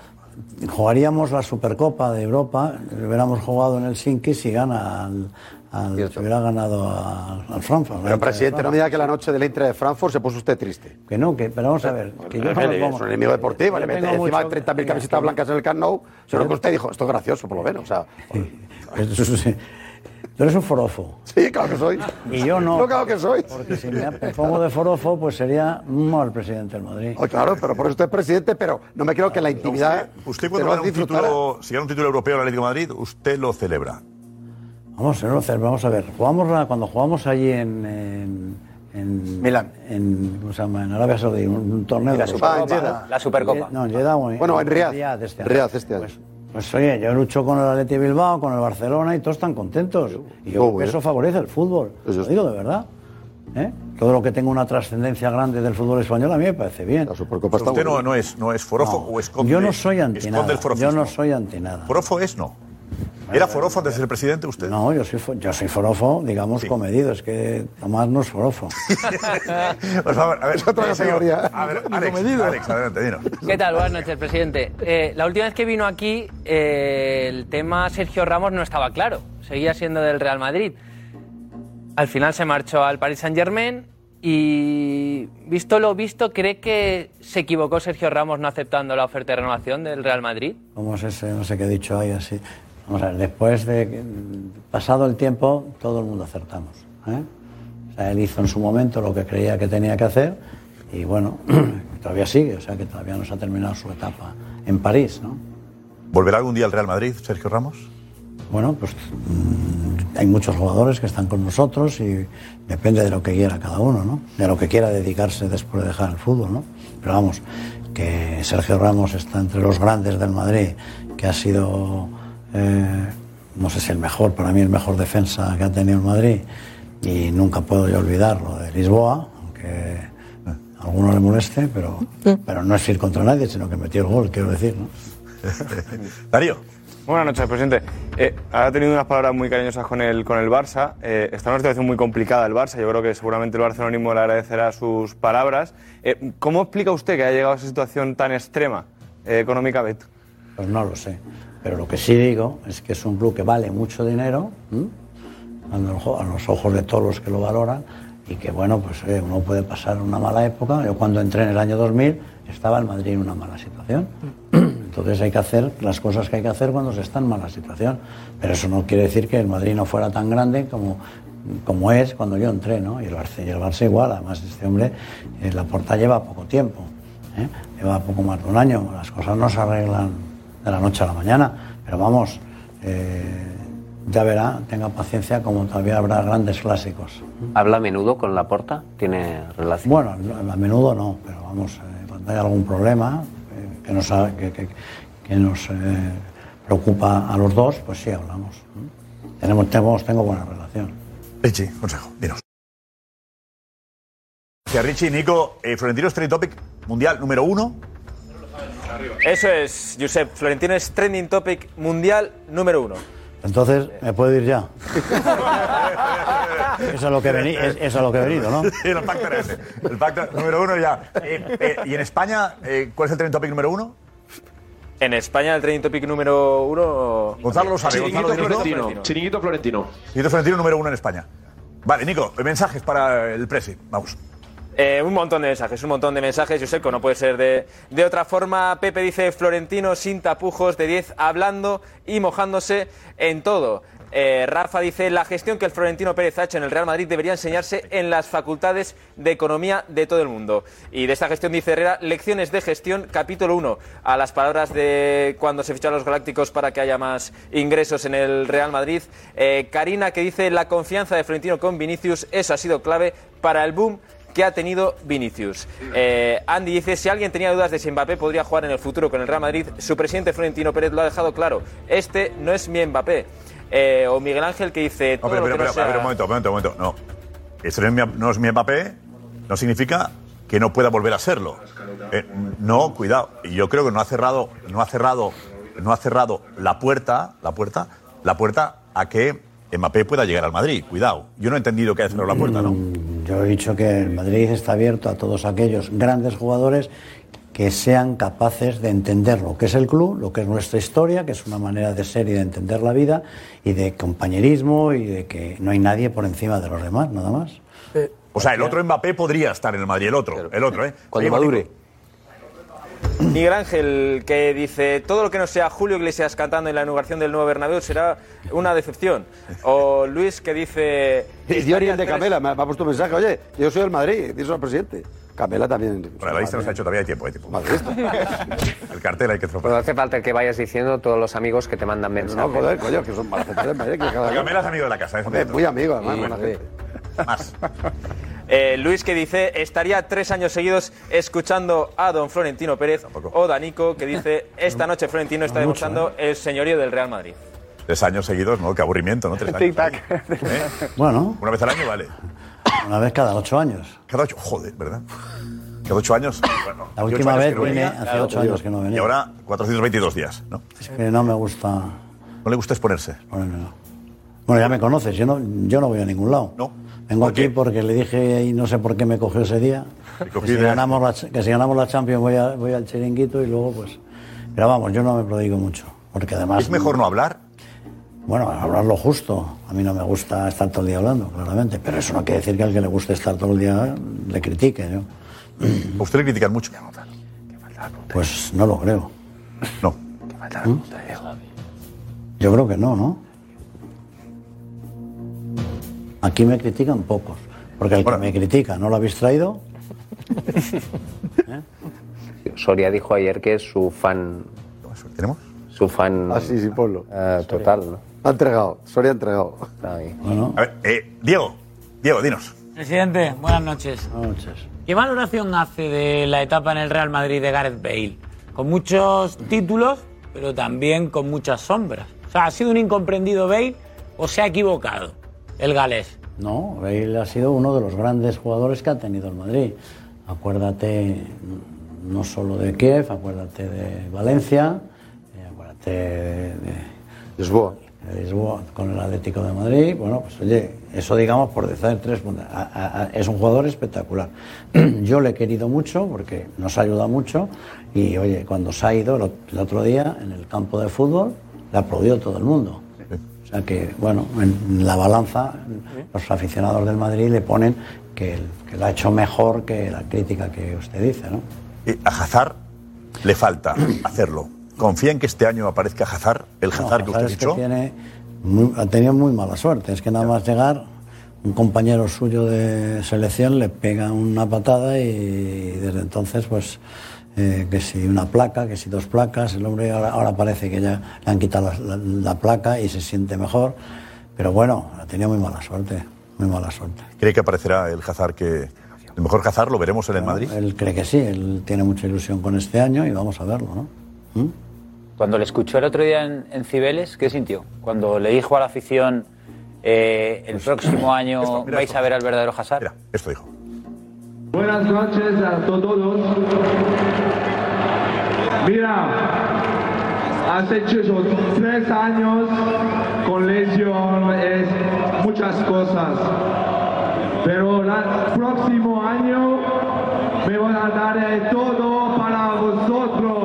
jugaríamos la Supercopa de Europa, hubiéramos jugado en el Sinki si gana al, al- hubiera ganado al, Frankfurt. Pero, presidente, no me diga que la noche del Inter de Frankfurt se puso usted triste. Que no, que, pero vamos a ver. Que yo no es un enemigo deportivo, le mete encima mucho- 30.000 Venga, camisetas que- blancas en el Camp Nou. Seguro que usted dijo, esto es gracioso, por lo menos. O sea, Eso sí. Tú eres un forofo. sí, claro que soy. Y yo no. No, claro que soy. Porque si me pongo de forofo, pues sería mal presidente del Madrid. Oh, claro, pero por eso usted es presidente, pero no me creo que la intimidad. Usted te cuando gana un título, si gana un título europeo en el Atlético de Madrid, usted lo celebra. Vamos, no vamos a ver. Jugamos la- cuando jugamos allí en, en, en Milán. En, ¿cómo se llama? en Arabia Saudí, un, un torneo La de Supercopa, Ah. La Supercopa. Eh, No, en Jeddah, o Bueno, en Riyadh. este año. Riyadh este año. Pues, pues, oye, yo lucho con el Atleti Bilbao, con el Barcelona y todos están contentos. Y yo eso favorece el fútbol. Eso Lo digo de verdad. ¿eh? Todo lo que tenga una trascendencia grande del fútbol español a mí me parece bien. La Supercopa está ¿Usted no, no es, no es forofo No, o esconde yo no soy anti nada. Yo no soy anti nada. ¿Forofo es no? ¿Era forofo antes de ser presidente usted? No, yo soy, yo soy forofo, digamos, comedido. Es que Tomás no es forofo. <laughs> Por favor, a ver, otra eh, categoría. A ver, Alex, Alex, adelante, dinos. ¿Qué tal? Buenas noches, presidente. Eh, la última vez que vino aquí, eh, el tema Sergio Ramos no estaba claro. Seguía siendo del Real Madrid. Al final se marchó al Paris Saint Germain y, visto lo visto, ¿cree que se equivocó Sergio Ramos no aceptando la oferta de renovación del Real Madrid? ¿Cómo es ese? No sé qué he dicho ahí así. Vamos a ver, después de pasado el tiempo, todo el mundo acertamos. ¿eh? O sea, él hizo en su momento lo que creía que tenía que hacer y bueno, <clears throat> todavía sigue, o sea que todavía no se ha terminado su etapa en París, ¿no? ¿Volverá algún día al Real Madrid, Sergio Ramos? bueno, pues mm, hay muchos jugadores que están con nosotros y depende de lo que quiera cada uno, ¿no? De lo que quiera dedicarse después de dejar el fútbol, ¿no? Pero vamos, que Sergio Ramos está entre los grandes del Madrid, que ha sido, eh, no sé si el mejor, para mí el mejor defensa que ha tenido el Madrid, y nunca puedo yo olvidar lo de Lisboa, aunque a alguno le moleste, pero, pero no es ir contra nadie, sino que metió el gol, quiero decir, ¿no? <laughs> Darío. Buenas noches, presidente. Eh, ha tenido unas palabras muy cariñosas con el, con el Barça. Eh, está en una situación muy complicada el Barça. Yo creo que seguramente el barcelonismo le agradecerá sus palabras. Eh, ¿Cómo explica usted que haya llegado a esa situación tan extrema eh, económicamente? Pues no lo sé. Pero lo que sí digo es que es un club que vale mucho dinero, a los ojos de todos los que lo valoran, y que, bueno, pues oye, uno puede pasar una mala época. Yo cuando entré en el año 2000 estaba el Madrid en una mala situación. <clears throat> Entonces hay que hacer las cosas que hay que hacer cuando se está en mala situación. Pero eso no quiere decir que el Madrid no fuera tan grande como, como es cuando yo entré, ¿no? Y el Barça, y el Barça igual. Además, este hombre, eh, la porta lleva poco tiempo. ¿eh? Lleva poco más de un año. Las cosas no se arreglan de la noche a la mañana. Pero vamos, eh, ya verá, tenga paciencia, como todavía habrá grandes clásicos. ¿Habla a menudo con la porta? ¿Tiene relación? Bueno, no, a menudo no, pero vamos, eh, cuando hay algún problema eh, que nos, ha- que, que- que nos eh, preocupa a los dos, pues sí hablamos. Tenemos, tenemos, tengo buena relación. Richie, consejo, dinos. Gracias, Richie. Nico, eh, Florentino es trending topic mundial número uno. Eso es, Josep. Florentino es trending topic mundial número uno. Entonces, ¿me puedo ir ya? Eso es lo que es- eso es lo que he venido, ¿no? Sí, el pacto era ese. El pacto número uno ya. Eh, eh, ¿Y en España eh, cuál es el trending topic número uno? En España el trending topic número uno... Gonzalo lo sabe. Chiringuito Gonzalo, dinos, ¿no? Florentino. Chiringuito Florentino. Chiringuito Florentino número uno en España. Vale, Nico, mensajes para el Presi. Vamos. Eh, un montón de mensajes, un montón de mensajes, Josep, no puede ser de, de otra forma. Pepe dice Florentino sin tapujos de 10 hablando y mojándose en todo. Eh, Rafa dice la gestión que el Florentino Pérez ha hecho en el Real Madrid debería enseñarse en las facultades de economía de todo el mundo. Y de esta gestión dice Herrera, lecciones de gestión, capítulo 1, a las palabras de cuando se ficharon los Galácticos para que haya más ingresos en el Real Madrid. Eh, Karina que dice la confianza de Florentino con Vinicius, eso ha sido clave para el boom que ha tenido Vinicius. Eh, Andy dice, si alguien tenía dudas de si Mbappé podría jugar en el futuro con el Real Madrid, su presidente Florentino Pérez lo ha dejado claro. Este no es mi Mbappé. Eh, o Miguel Ángel que dice... No, pero, lo no un momento, un momento, un momento. No. Este no es, mi, no es mi Mbappé, no significa que no pueda volver a serlo. Eh, no, cuidado. Y yo creo que no ha cerrado, no ha cerrado, no ha cerrado la puerta, la puerta, la puerta a que Mbappé pueda llegar al Madrid. Cuidado. Yo no he entendido que haya cerrado la puerta, ¿no? Yo he dicho que el Madrid está abierto a todos aquellos grandes jugadores que sean capaces de entender lo que es el club, lo que es nuestra historia, que es una manera de ser y de entender la vida, y de compañerismo y de que no hay nadie por encima de los demás, nada más. O sea, el otro Mbappé podría estar en el Madrid, el otro, el otro, ¿eh? Cuando madure. Miguel Ángel que dice, todo lo que no sea Julio Iglesias cantando en la inauguración del nuevo Bernabéu será una decepción. O Luis que dice... Y dio Ariel de Camela, me ha puesto un mensaje, oye, yo soy el Madrid, díselo al presidente. Camela también. Bueno, la lista nos ha hecho todavía hay tiempo, hay tiempo. <laughs> El cartel hay que Pues no hace falta que vayas diciendo todos los amigos que te mandan mensajes. No, joder, coño, que son malas del Camela es amigo de la casa, ¿eh? Hombre, muy amigo, además. Más. <laughs> Eh, Luis que dice, estaría tres años seguidos escuchando a don Florentino Pérez. O Danico que dice, esta noche Florentino está demostrando el señorío del Real Madrid. Tres años seguidos, ¿no? Qué aburrimiento, ¿no? Tres años. ¿Eh? Bueno, Una vez al año vale. una vez cada ocho años. Cada ocho, joder, ¿verdad? Cada ocho años. Bueno, La última años vez que no vine venía, hace ocho años que no venía. Y ahora 422 días, ¿no? Es que no me gusta No le gusta exponerse. ponerme, no. Bueno, ya me conoces, yo no, yo no voy a ningún lado. No. Vengo aquí porque le dije y no sé por qué me cogió ese día. Que si, ganamos la, que si ganamos la Champions voy, a- voy al chiringuito y luego pues... Pero vamos, yo no me prodigo mucho. Porque además... ¿Es mejor no hablar? Bueno, hablar lo justo. A mí no me gusta estar todo el día hablando, claramente. Pero eso no quiere decir que al que le guste estar todo el día eh, le critique. ¿no? ¿A usted le critican mucho? Pues no lo creo. No. ¿Mm? Yo creo que no, ¿no? Aquí me critican pocos. Porque el que me critica no lo habéis traído. Soria dijo ayer que es su fan. ¿Tenemos? Su fan. Ah, sí, sí, ponlo. eh, total, ¿no? Ha entregado, Soria ha entregado. Bueno. A ver, eh, Diego, Diego, dinos. Presidente, buenas noches. Buenas noches. ¿Qué valoración hace de la etapa en el Real Madrid de Gareth Bale? Con muchos títulos, pero también con muchas sombras. O sea, ¿ha sido un incomprendido Bale o se ha equivocado el galés? No, Bale ha sido uno de los grandes jugadores que ha tenido el Madrid. Acuérdate no solo de Kiev, acuérdate de Valencia, eh, acuérdate de, de Lisboa. de Lisboa con el Atlético de Madrid. Bueno, pues oye, eso digamos por decir tres puntos. A- a- a- Es un jugador espectacular. <clears throat> Yo le he querido mucho porque nos ha ayudado mucho y oye, cuando se ha ido el otro día en el campo de fútbol, le aplaudió todo el mundo. O sea que, bueno, en la balanza los aficionados del Madrid le ponen que, que lo ha hecho mejor que la crítica que usted dice, ¿no? Eh, a Hazard le falta hacerlo. ¿Confía en que este año aparezca Hazard, el Hazard que usted es que tiene muy- ha tenido muy mala suerte. Es que nada más llegar, un compañero suyo de selección le pega una patada y desde entonces, pues, eh, que si una placa, que si dos placas, el hombre ahora, ahora parece que ya le han quitado la, la- la placa y se siente mejor. Pero bueno, ha tenido muy mala suerte, muy mala suerte. ¿Cree que aparecerá el Hazard que... El mejor Hazard lo veremos en el Madrid? Él cree que sí, él tiene mucha ilusión con este año y vamos a verlo, ¿no? ¿Mm? Cuando le escuchó el otro día en, en Cibeles, ¿qué sintió? Cuando le dijo a la afición, eh, el próximo <coughs> año esto, mira vais esto. a ver al verdadero Hazard. Esto dijo. Buenas noches a todos. Mira, esos tres años con lesión, es muchas cosas. Pero el próximo año me voy a dar de todo para vosotros.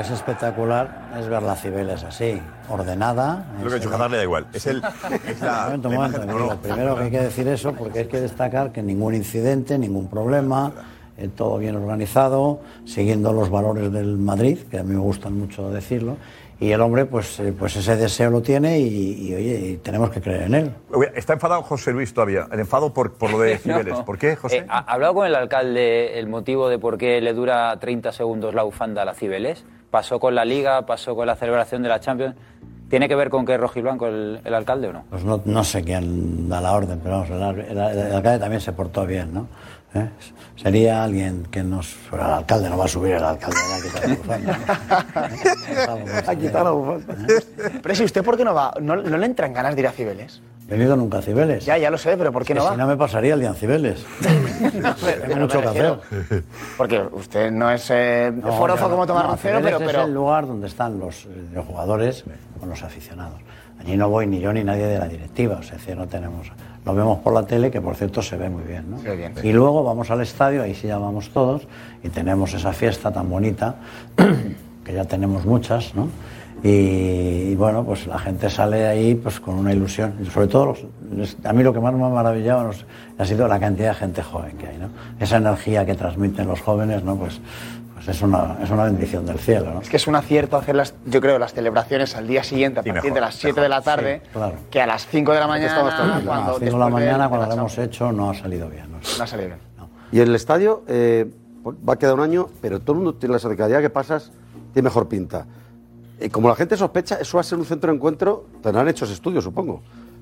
Que es espectacular es ver la Cibeles así, ordenada. Lo que ha dicho Hazard le da igual. Es el... <laughs> Es la, Un momento, la momento, no, no. Primero que hay que decir eso porque hay que destacar que ningún incidente, ningún problema, eh, todo bien organizado, siguiendo los valores del Madrid, que a mí me gustan mucho decirlo, y el hombre pues, eh, pues ese deseo lo tiene y, y, oye, y tenemos que creer en él. Está enfadado José Luis todavía. El enfado por, por lo de <laughs> Cibeles. No. ¿Por qué, José? Eh, ¿Ha ha hablado con el alcalde el motivo de por qué le dura 30 segundos la bufanda a la Cibeles? Pasó con la Liga, pasó con la celebración de la Champions. ¿Tiene que ver con que es rojiblanco el, el alcalde o no? Pues no, no sé quién da la orden, pero vamos, el, el- el alcalde también se portó bien, ¿no? ¿Eh? Sería alguien que nos... Pero el alcalde no va a subir, el alcalde va a quitar la bufanda. Ha <laughs> quitado la bufanda. Pero si usted, ¿por qué no va? ¿No, no le entran ganas de ir a Cibeles? He venido nunca a Cibeles. Ya, ya lo sé, pero ¿por qué no va? Si no me pasaría el día en Cibeles. <laughs> Mucho que hacer. Porque usted no es eh, No, forofo no. como Tomás No, Roncero, pero, es el lugar donde están los, eh, los jugadores con los aficionados. Allí no voy ni yo ni nadie de la directiva, o sea, es decir, no tenemos... Lo vemos por la tele, que por cierto se ve muy bien, ¿no? Bien. Y luego vamos al estadio, ahí sí ya vamos todos, y tenemos esa fiesta tan bonita, <clears throat> que ya tenemos muchas, ¿no? Y, y bueno, pues la gente sale de ahí pues con una ilusión. Y sobre todo, los- a mí lo que más me ha maravillado nos- ha sido la cantidad de gente joven que hay, ¿no? Esa energía que transmiten los jóvenes, ¿no? Pues, pues es, una, es una bendición del cielo, ¿no? es que es un acierto hacer las, yo creo, las celebraciones al día siguiente, a Sí, partir mejor, de las 7 de la tarde, Sí, claro. que a las 5 de la mañana, Estamos tranquilos. A las cuando 5 de la mañana, de cuando lo hemos hecho, no ha salido bien. ¿no? No ha salido bien. Y en el estadio eh, va a quedar un año, pero todo el mundo tiene la sensación que cada día que pasas tiene mejor pinta. Y como la gente sospecha, eso va a ser un centro de encuentro, tendrán hechos estudios, supongo,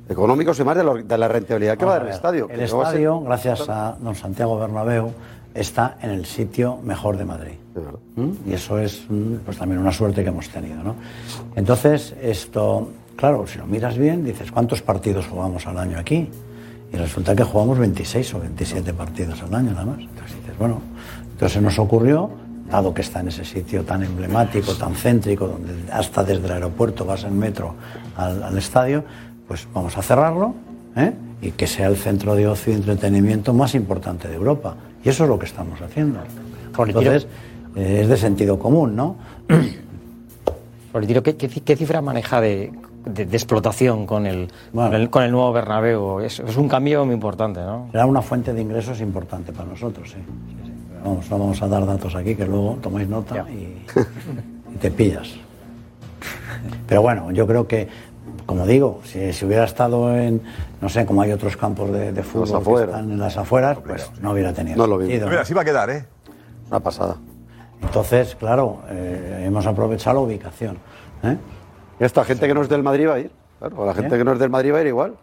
económicos y más de, lo- de la rentabilidad que va a dar el estadio. El a ser- estadio, gracias a don Santiago Bernabéu, está en el sitio mejor de Madrid. ¿Mm? Y eso es mm, pues también una suerte que hemos tenido. ¿no? Entonces, esto, claro, si lo miras bien, dices, ¿cuántos partidos jugamos al año aquí? Y resulta que jugamos 26 o 27 partidos al año nada más. Entonces dices, bueno, entonces nos ocurrió, dado que está en ese sitio tan emblemático, tan céntrico, donde hasta desde el aeropuerto vas en metro al, al estadio, pues vamos a cerrarlo ¿eh? y que sea el centro de ocio y entretenimiento más importante de Europa. Y eso es lo que estamos haciendo. Entonces, eh, es de sentido común, ¿no? <clears throat> ¿qué, qué qué cifra maneja de, de- de explotación con el, con el, con el nuevo Bernabéu? Es, es un cambio muy importante, ¿no? Será una fuente de ingresos importante para nosotros, sí. Vamos, no vamos a dar datos aquí, que luego tomáis nota y, y te pillas. Pero bueno, yo creo que como digo, si, si hubiera estado en, no sé, como hay otros campos de, de fútbol que afueras. están en las afueras, pues no hubiera tenido No lo vi. Mira, así va a quedar, ¿eh? Una pasada. Entonces, claro, eh, hemos aprovechado la ubicación. ¿eh? Y esta gente que no es del Madrid va a ir. Claro, la gente ¿Eh? que no es del Madrid va a ir igual.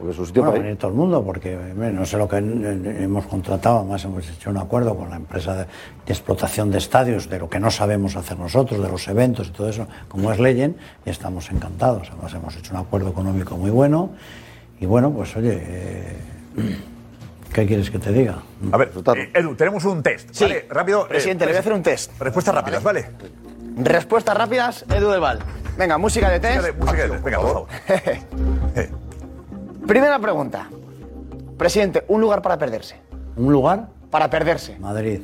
Porque es su sitio Bueno, para todo el mundo, porque no sé lo que eh, hemos contratado, además hemos hecho un acuerdo con la empresa de, de explotación de estadios, de lo que no sabemos hacer nosotros, de los eventos y todo eso, como es Legend, y estamos encantados. Además hemos hecho un acuerdo económico muy bueno, y bueno, pues oye, eh, ¿qué quieres que te diga? A ver, eh, Edu, tenemos un test. Sí, ¿vale? Rápido. eh, presidente, le voy a hacer un test. Respuestas rápidas, ¿vale? Respuestas rápidas, Edu del Val. Venga, música de test. Música de- música de test, venga, por favor. <laughs> Primera pregunta. Presidente, un lugar para perderse. ¿Un lugar? Para perderse. Madrid.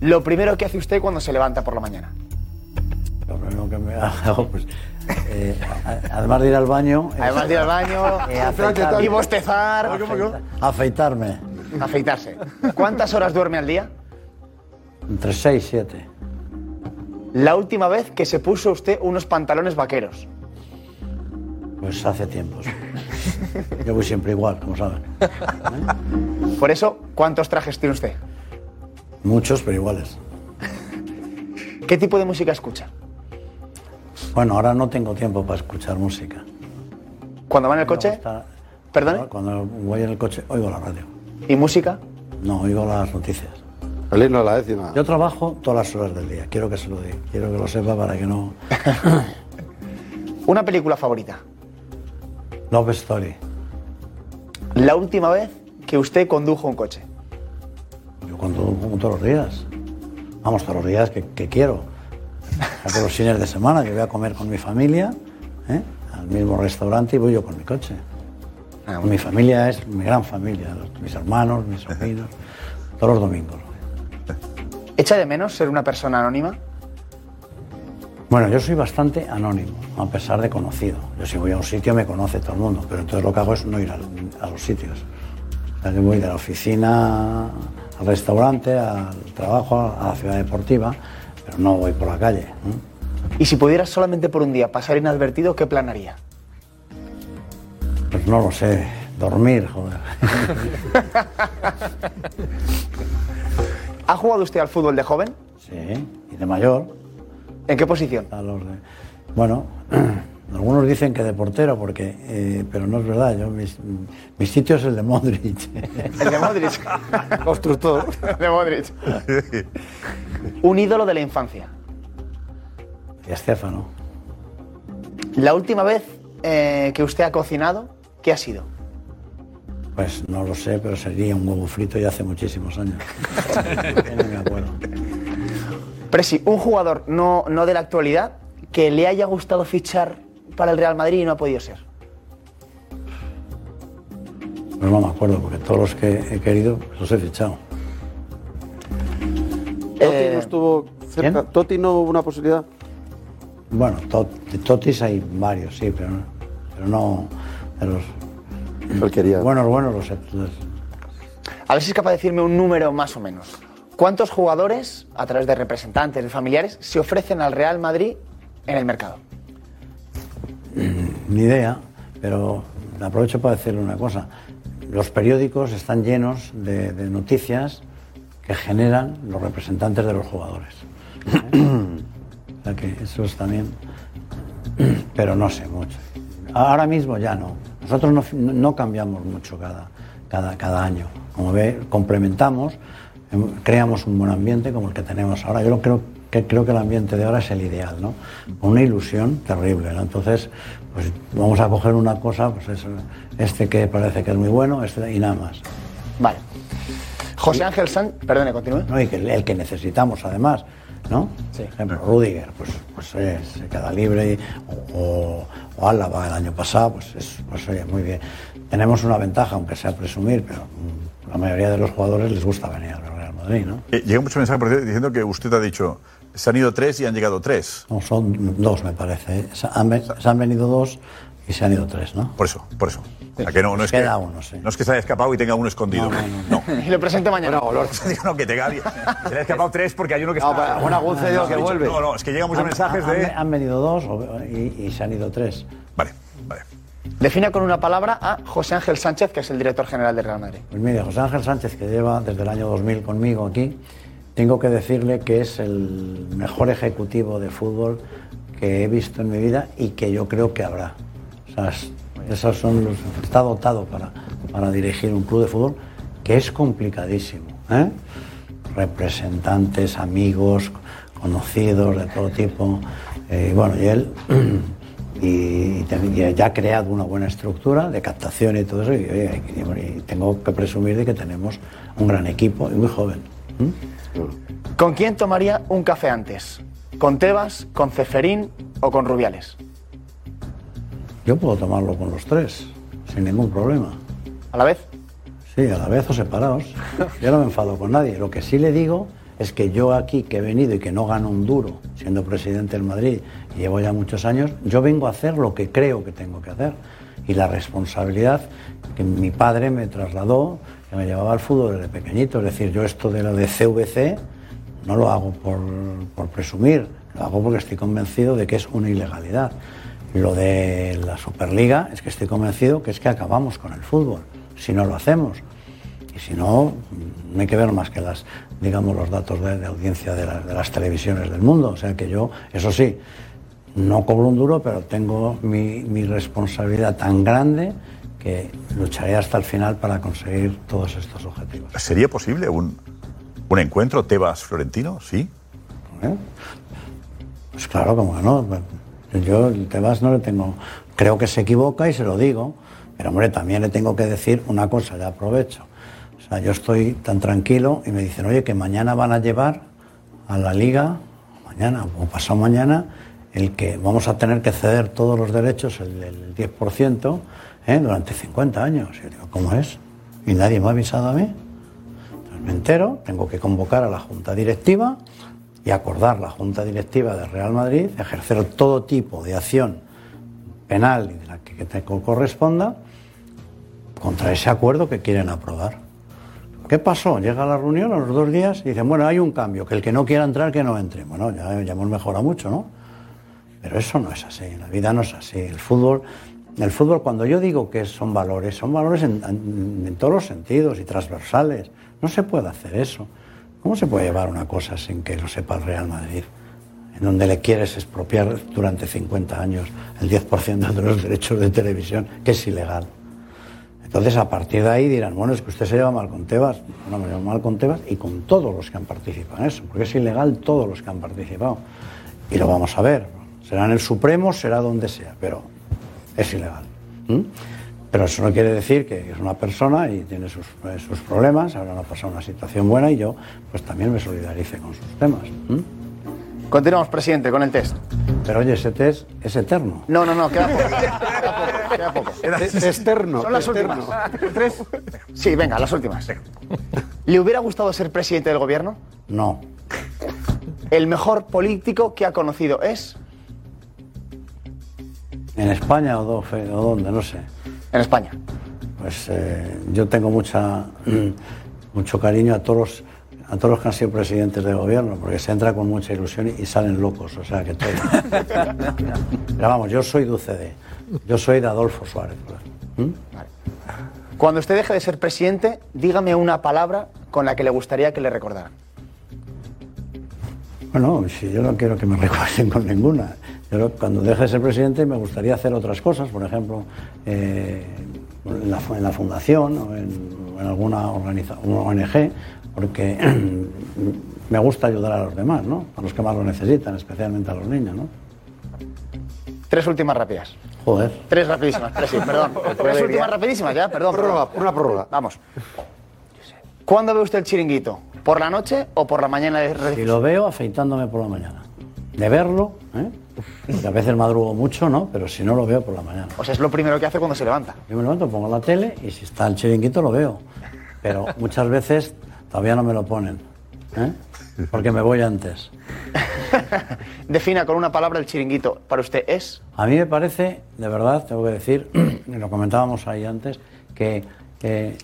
Lo primero que hace usted cuando se levanta por la mañana. Lo primero que me <laughs> hago, pues, eh, además de ir al baño... Además de ir al baño <laughs> eh, afeitarme. y bostezar. Afeitarme. Afeitarse. ¿Cuántas horas duerme al día? Entre 6 y 7. La última vez que se puso usted unos pantalones vaqueros. Pues hace tiempo. sí. Yo voy siempre igual, como saben. <laughs> Por eso, ¿cuántos trajes tiene usted? Muchos, pero iguales. ¿Qué tipo de música escucha? Bueno, ahora no tengo tiempo para escuchar música. ¿Cuando va en el coche? ¿Perdone? Cuando voy en el coche, oigo la radio. ¿Y música? No, oigo las noticias. El himno de la décima. Yo trabajo todas las horas del día. Quiero que se lo diga. Quiero que lo sepa para que no. <laughs> Una película favorita. Love Story. La última vez que usted condujo un coche. Yo como todos los días. Vamos, todos los días que, que quiero. <laughs> Saco los fines de semana que voy a comer con mi familia, ¿eh? al mismo restaurante y voy yo con mi coche. mi familia es mi gran familia, mis hermanos, mis <laughs> sobrinos, todos los domingos. ¿Echa de menos ser una persona anónima? Bueno, yo soy bastante anónimo, a pesar de conocido. Yo si voy a un sitio me conoce todo el mundo, pero entonces lo que hago es no ir a, los sitios. O sea, yo voy de la oficina al restaurante, al trabajo, a la ciudad deportiva, pero no voy por la calle. Y si pudieras solamente por un día pasar inadvertido, ¿qué plan haría? Pues no lo sé, dormir, joder. <laughs> ¿Ha jugado usted al fútbol de joven? Sí, y de mayor. ¿En qué posición? A los de- Bueno, <clears throat> algunos dicen que de portero, porque, eh, pero no es verdad. Yo, mis- mi sitio es el de Modric. <laughs> El de Modric. <laughs> Constructor. de Modric. Un ídolo de la infancia. Y Estefano. La última vez eh, que usted ha cocinado, ¿qué ha sido? Pues no lo sé, pero sería un huevo frito y hace muchísimos años. <laughs> Presi, un jugador no, no de la actualidad que le haya gustado fichar para el Real Madrid y no ha podido ser. Pues no me acuerdo, porque todos los que he querido pues los he fichado. Totti no estuvo cerca. Totti no hubo una posibilidad. Bueno, to- de Totis hay varios, sí, pero, no- pero no de los. Él quería. Buenos, buenos los, los- A ver si es capaz de decirme un número más o menos. ¿Cuántos jugadores, a través de representantes, de familiares, se ofrecen al Real Madrid en el mercado? Ni idea, pero aprovecho para decirle una cosa. Los periódicos están llenos de, noticias que generan los representantes de los jugadores. <clears throat> O sea que eso es también... <clears throat> Pero no sé mucho. Ahora mismo ya no. Nosotros no, no cambiamos mucho cada, cada, cada año. Como ve, complementamos, em, creamos un buen ambiente como el que tenemos ahora. Yo creo que, creo que el ambiente de ahora es el ideal, ¿no? Una ilusión terrible, ¿no? Entonces, pues vamos a coger una cosa, pues eso, este que parece que es muy bueno, este y nada más. Vale. José Ángel San... Perdone, continúe. No, y que el, que necesitamos además, ¿no? Por ejemplo, Rudiger, pues, pues oye, se queda libre, o, o Álava el año pasado, pues, es, pues oye, muy bien. Tenemos una ventaja, aunque sea presumir, pero mm, la mayoría de los jugadores les gusta venir Madrid, ¿no? Eh, llega mucho mensaje por cierto, diciendo que usted ha dicho, se han ido tres y han llegado tres. No, son dos, me parece. ¿eh? Se han, se han venido dos y se han ido tres, ¿no? Por eso, por eso. ¿A que no, no es que, Queda uno, sí. no es que se haya escapado y tenga uno escondido. No, Y <laughs> lo presente mañana. <laughs> No, Digo, no, que tenga alguien. Se le ha escapado tres porque hay uno que No, está. una digo que vuelve. No, no, es que llegan muchos Han- mensajes han, de. han venido dos o- y, y se han ido tres. Vale. Defina con una palabra a José Ángel Sánchez, que es el director general del Real Madrid. Pues mire, José Ángel Sánchez, que lleva desde el año 2000 conmigo aquí, tengo que decirle que es el mejor ejecutivo de fútbol que he visto en mi vida y que yo creo que habrá. O sea, es- esos son los, está dotado para, para dirigir un club de fútbol que es complicadísimo. ¿eh? Representantes, amigos, conocidos de todo tipo. Eh, bueno, y él <clears throat> y, ya ha creado una buena estructura de captación y todo eso. Y, oye, tengo que presumir de que tenemos un gran equipo y muy joven. ¿Mm? ¿Con quién tomaría un café antes? ¿Con Tebas, con Ceferín o con Rubiales? Yo puedo tomarlo con los tres, sin ningún problema. ¿A la vez? Sí, a la vez o separados. Yo no me enfado con nadie. Lo que sí le digo es que yo aquí, que he venido y que no gano un duro siendo presidente del Madrid y llevo ya muchos años, yo vengo a hacer lo que creo que tengo que hacer. Y la responsabilidad que mi padre me trasladó, que me llevaba al fútbol desde pequeñito. Es decir, yo esto de lo de CVC no lo hago por, por presumir, lo hago porque estoy convencido de que es una ilegalidad. Lo de la Superliga es que estoy convencido que es que acabamos con el fútbol, si no lo hacemos. Y si no, no hay que ver más que las, digamos, los datos de, de audiencia de, la- de las televisiones del mundo. O sea que yo, eso sí, no cobro un duro, pero tengo mi, mi responsabilidad tan grande que lucharé hasta el final para conseguir todos estos objetivos. ¿Sería posible un, un encuentro Tebas-Florentino? Sí. ¿Eh? Pues claro, como que no. Yo el Tebas no le tengo. Creo que se equivoca y se lo digo. Pero hombre, también le tengo que decir una cosa, ya aprovecho. O sea, yo estoy tan tranquilo y me dicen, oye, que mañana van a llevar a la liga, mañana o pasado mañana, el que vamos a tener que ceder todos los derechos, el, el 10%, ¿eh? durante 50 años. Y yo digo, ¿cómo es? Y nadie me ha avisado a mí. Entonces me entero, tengo que convocar a la junta directiva y acordar la junta directiva de Real Madrid, ejercer todo tipo de acción penal y de la que, te corresponda contra ese acuerdo que quieren aprobar. ¿Qué pasó? Llega la reunión a los dos días y dicen, bueno, hay un cambio, que el que no quiera entrar, que no entre. Bueno, ya, hemos mejorado mucho, ¿no? Pero eso no es así, la vida no es así. El fútbol, el fútbol cuando yo digo que son valores, son valores en- en todos los sentidos y transversales. No se puede hacer eso. ¿Cómo se puede llevar una cosa sin que lo sepa el Real Madrid? En donde le quieres expropiar durante 50 años el 10% de los derechos de televisión, que es ilegal. Entonces, a partir de ahí dirán, bueno, es que usted se lleva mal con Tebas. No, me llevo mal con Tebas y con todos los que han participado en eso, porque es ilegal todos los que han participado. Y lo vamos a ver. Será en el Supremo, será donde sea, pero es ilegal. Pero eso no quiere decir que es una persona y tiene sus, problemas, ahora no ha pasado una situación buena y yo pues también me solidarice con sus temas. Continuamos, presidente, con el test. Pero oye, ese test es eterno. No, no, no, queda poco. Queda poco, queda poco. Externo. Son las últimas. ¿Tres? Sí, venga, las últimas. ¿Le hubiera gustado ser presidente del gobierno? No. ¿El mejor político que ha conocido es? ¿En España o, dónde? No sé. En España. Pues eh, yo tengo mucha, mucho cariño a todos, los, a todos los que han sido presidentes de gobierno, porque se entra con mucha ilusión y, salen locos, o sea que todo. <laughs> Pero vamos, yo soy de UCD, yo soy de Adolfo Suárez. ¿Mm? Cuando usted deje de ser presidente, dígame una palabra con la que le gustaría que le recordaran. Bueno, si yo no quiero que me <laughs> recuerden con ninguna. Yo cuando deje de ser presidente me gustaría hacer otras cosas, por ejemplo, eh, en, la, fu- en la fundación o en, o en alguna organiza- una ONG, porque <clears throat> me gusta ayudar a los demás, ¿no? A los que más lo necesitan, especialmente a los niños, ¿no? Tres últimas rápidas. Joder. Tres rapidísimas, tres, sí, perdón. <laughs> Tres últimas rapidísimas ya, perdón. Prórroga, una prórroga. Vamos. ¿Cuándo ve usted el chiringuito? ¿Por la noche o por la mañana de Si lo veo, afeitándome por la mañana. De verlo, ¿eh? Porque a veces madrugo mucho, ¿no? Pero si no lo veo por la mañana. O sea, es lo primero que hace cuando se levanta. Yo me levanto, pongo la tele y si está el chiringuito lo veo. Pero muchas veces todavía no me lo ponen. ¿eh? Porque me voy antes. <laughs> Defina con una palabra el chiringuito. ¿Para usted es? A mí me parece, de verdad, tengo que decir, y <clears throat> lo comentábamos ahí antes, que eh,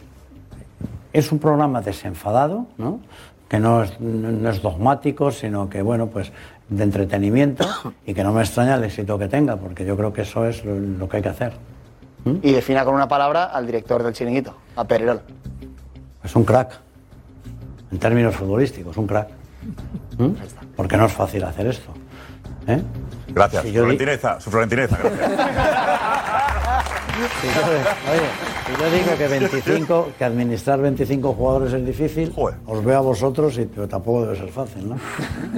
es un programa desenfadado, ¿no? que no es, no es dogmático, sino que, bueno, pues de entretenimiento <coughs> y que no me extraña el éxito que tenga, porque yo creo que eso es lo, lo que hay que hacer. Y defina con una palabra al director del chiringuito, a Pererol. Es un crack. En términos futbolísticos, un crack. ¿Mm? Porque no es fácil hacer esto. ¿eh? Gracias. Si di- Florentineza, su Florentineza, gracias. Si yo, oye, si yo digo que 25, que administrar 25 jugadores es difícil, os veo a vosotros y pero tampoco debe ser fácil, ¿no?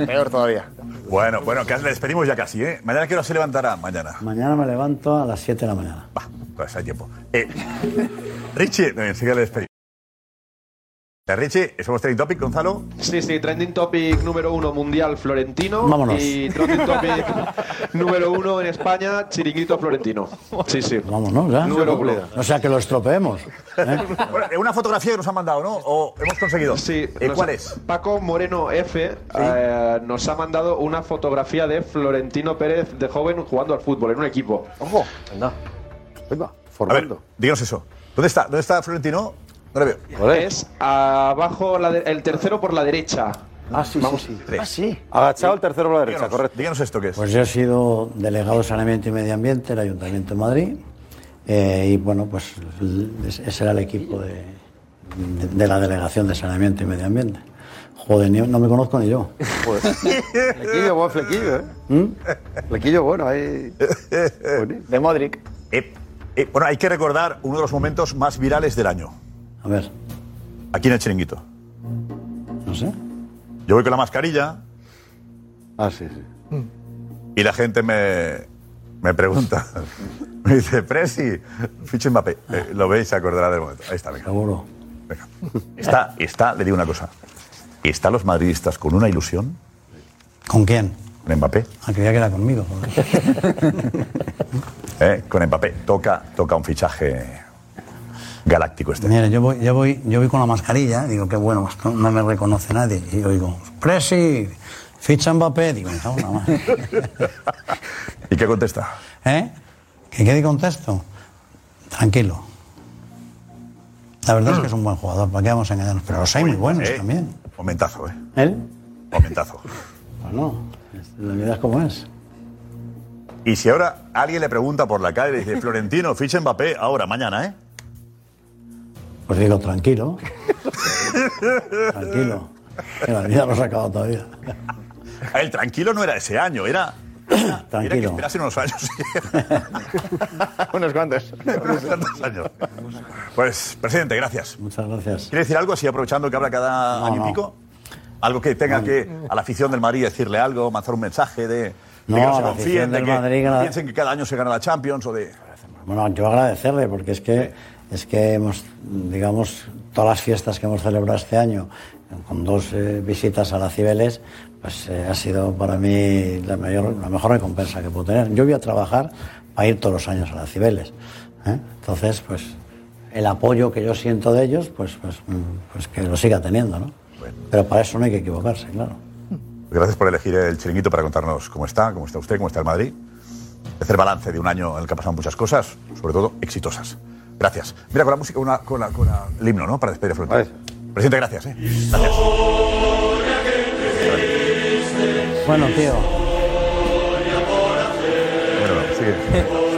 Peor todavía. Bueno, bueno, que le despedimos ya casi, ¿eh? Mañana hora se levantará, mañana. Mañana me levanto a las 7 de la mañana. Pues hay tiempo. Eh, Richie, no, enseguida le despedimos. Richie, somos trending topic, Gonzalo. Sí, sí, trending topic número uno mundial Florentino. Vámonos. Y trending topic <laughs> número uno en España, Chiringuito Florentino. Sí, sí. Vámonos, ¿ya? Número uno. O sea, que lo estropeemos. ¿eh? <laughs> Bueno, una fotografía que nos han mandado, ¿no? ¿O hemos conseguido? Sí. Eh, ¿Cuál ha- es? Paco Moreno F eh, nos ha mandado una fotografía de Florentino Pérez de joven jugando al fútbol en un equipo. Ojo. Anda. A ver, díganos eso. ¿Dónde está? ¿Dónde está Florentino? No le veo. Es abajo la de- el tercero por la derecha. Ah, sí, Vamos. sí, Ah, sí. Agachado el tercero por la derecha, Díganos, correcto. Díganos esto que es. Pues yo he sido delegado de Saneamiento y Medio Ambiente del Ayuntamiento de Madrid eh, y bueno, pues ese era el equipo de, de- de la Delegación de Saneamiento y Medio Ambiente. Joder, ni- no me conozco ni yo. <laughs> Flequillo, buen flequillo, ¿eh? ¿Mm? Flequillo bueno, ahí. <laughs> De Modric. Eh, eh, bueno, hay que recordar uno de los momentos más virales del año. A ver, Aquí en el chiringuito. no sé. Yo voy con la mascarilla Ah, sí, sí. y la gente me, me pregunta. <laughs> Me dice, Presi, ficha Mbappé. Eh, lo veis, se acordará del momento. Ahí está, venga. Seguro. Venga. Está, está, le digo una cosa. ¿Están los madridistas con una ilusión? ¿Con quién? Con Mbappé. Ah, creía que era conmigo. <laughs> ¿eh? Con Mbappé. Toca, toca un fichaje galáctico este. Mira, yo voy, yo voy, yo voy con la mascarilla, digo que bueno, no, no me reconoce nadie. Y oigo, Presi, ficha Mbappé, digo, la madre. <laughs> ¿Y qué contesta? ¿Eh? ¿Qué, qué contesto? Tranquilo. La verdad es que es un buen jugador, ¿para qué vamos a engañarnos? Pero los hay muy buenos Eh, también. Momentazo, ¿eh? ¿Él? Momentazo. <laughs> Bueno, la vida es como es. Y si ahora alguien le pregunta por la calle y dice, Florentino, ficha Mbappé ahora, mañana, ¿eh? Pues digo, tranquilo. tranquilo. Que la vida no se ha acabado todavía. El tranquilo no era ese año, era. Era que Tranquilo. esperase unos años. <laughs> Unos cuantos. unos cuantos años. Pues, presidente, gracias. Muchas gracias. ¿Quiere decir algo así, aprovechando que habla cada No, año no. y pico? Algo que tenga que, a la afición del Madrid, decirle algo, lanzar un mensaje de, de No, que no se confíen, de que Madrid, que la- piensen que cada año se gana la Champions o de. Bueno, yo agradecerle porque es que es que hemos, digamos, todas las fiestas que hemos celebrado este año, con dos eh, visitas a la Cibeles, pues eh, ha sido para mí la, mayor, la mejor recompensa que puedo tener. Yo voy a trabajar para ir todos los años a la Cibeles. ¿eh? Entonces, pues el apoyo que yo siento de ellos, pues, pues, mm, pues que lo siga teniendo, ¿no? Pero para eso no hay que equivocarse, claro. Gracias por elegir el chiringuito para contarnos cómo está, cómo está usted, cómo está el Madrid. Hacer balance de un año en el que han pasado muchas cosas, sobre todo exitosas. Gracias. Mira, con la música, una, con, la, con la- el himno, ¿no? Para despedir a Florentino. Presidente, gracias. ¿eh? Gracias. Bueno, tío. Bueno, sigue. <laughs>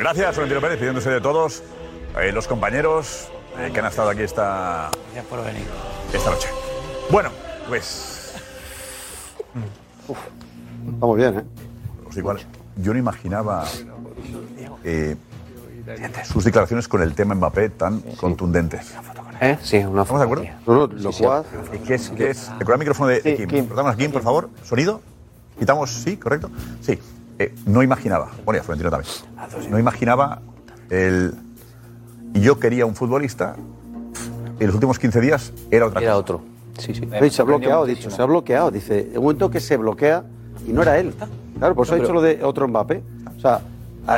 gracias, Florentino Pérez, pidiéndose de todos eh, los compañeros eh, que han estado aquí esta, Gracias por venir. esta noche. Bueno, pues Vamos bien, ¿eh? digo algo. Yo no imaginaba eh, sus declaraciones con el tema Mbappé tan contundentes. ¿Eh? Sí, una ¿Estamos de acuerdo? No, no, lo jugás. ¿Qué es? ¿Qué es? El micrófono de, de Kim. Cortamos a Kim, por favor. ¿Sonido? ¿Quitamos? ¿Sí? ¿Correcto? Sí. Eh, no imaginaba, bueno, y a Florentino también, no imaginaba el... Yo quería un futbolista y los últimos 15 días era otra Era cosa. otro. Sí, sí. Sí, se ha bloqueado, dicho, se ha bloqueado. Dice, en un momento que se bloquea y no era él. Claro, por eso No, ha dicho pero- lo de otro Mbappé. O sea,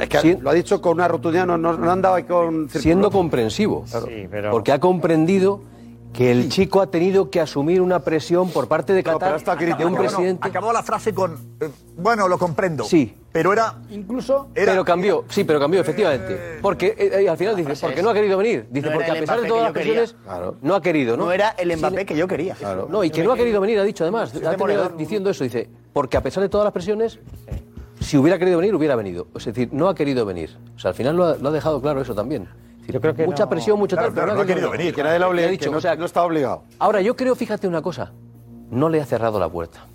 es que Sí. lo ha dicho con una rotundidad, no, no, no ahí con... siendo comprensivo. Porque ha comprendido que el chico ha tenido que asumir una presión por parte de Qatar de un Acabó- presidente. Acabó la frase con. eh, bueno, lo comprendo. Sí. Pero era. Incluso. pero cambió, sí, pero cambió, efectivamente. Porque eh, eh, al final dice, porque no ha querido venir. Dice, No era porque a pesar de todas las presiones, no ha querido, ¿no? No era el Mbappé que yo quería. No, y que no ha querido venir, ha dicho además. ha tenido- diciendo eso, dice, porque a pesar de todas las presiones, si hubiera querido venir, hubiera venido. Es decir, no ha querido venir. O sea, al final lo ha, lo ha dejado claro eso también. Yo creo que mucha no- presión, mucho Claro, tal, claro, pero no ha querido venir, que nadie le obliga- ha dicho, que no- o sea, no está obligado. Ahora, yo creo, fíjate una cosa, no le ha cerrado la puerta.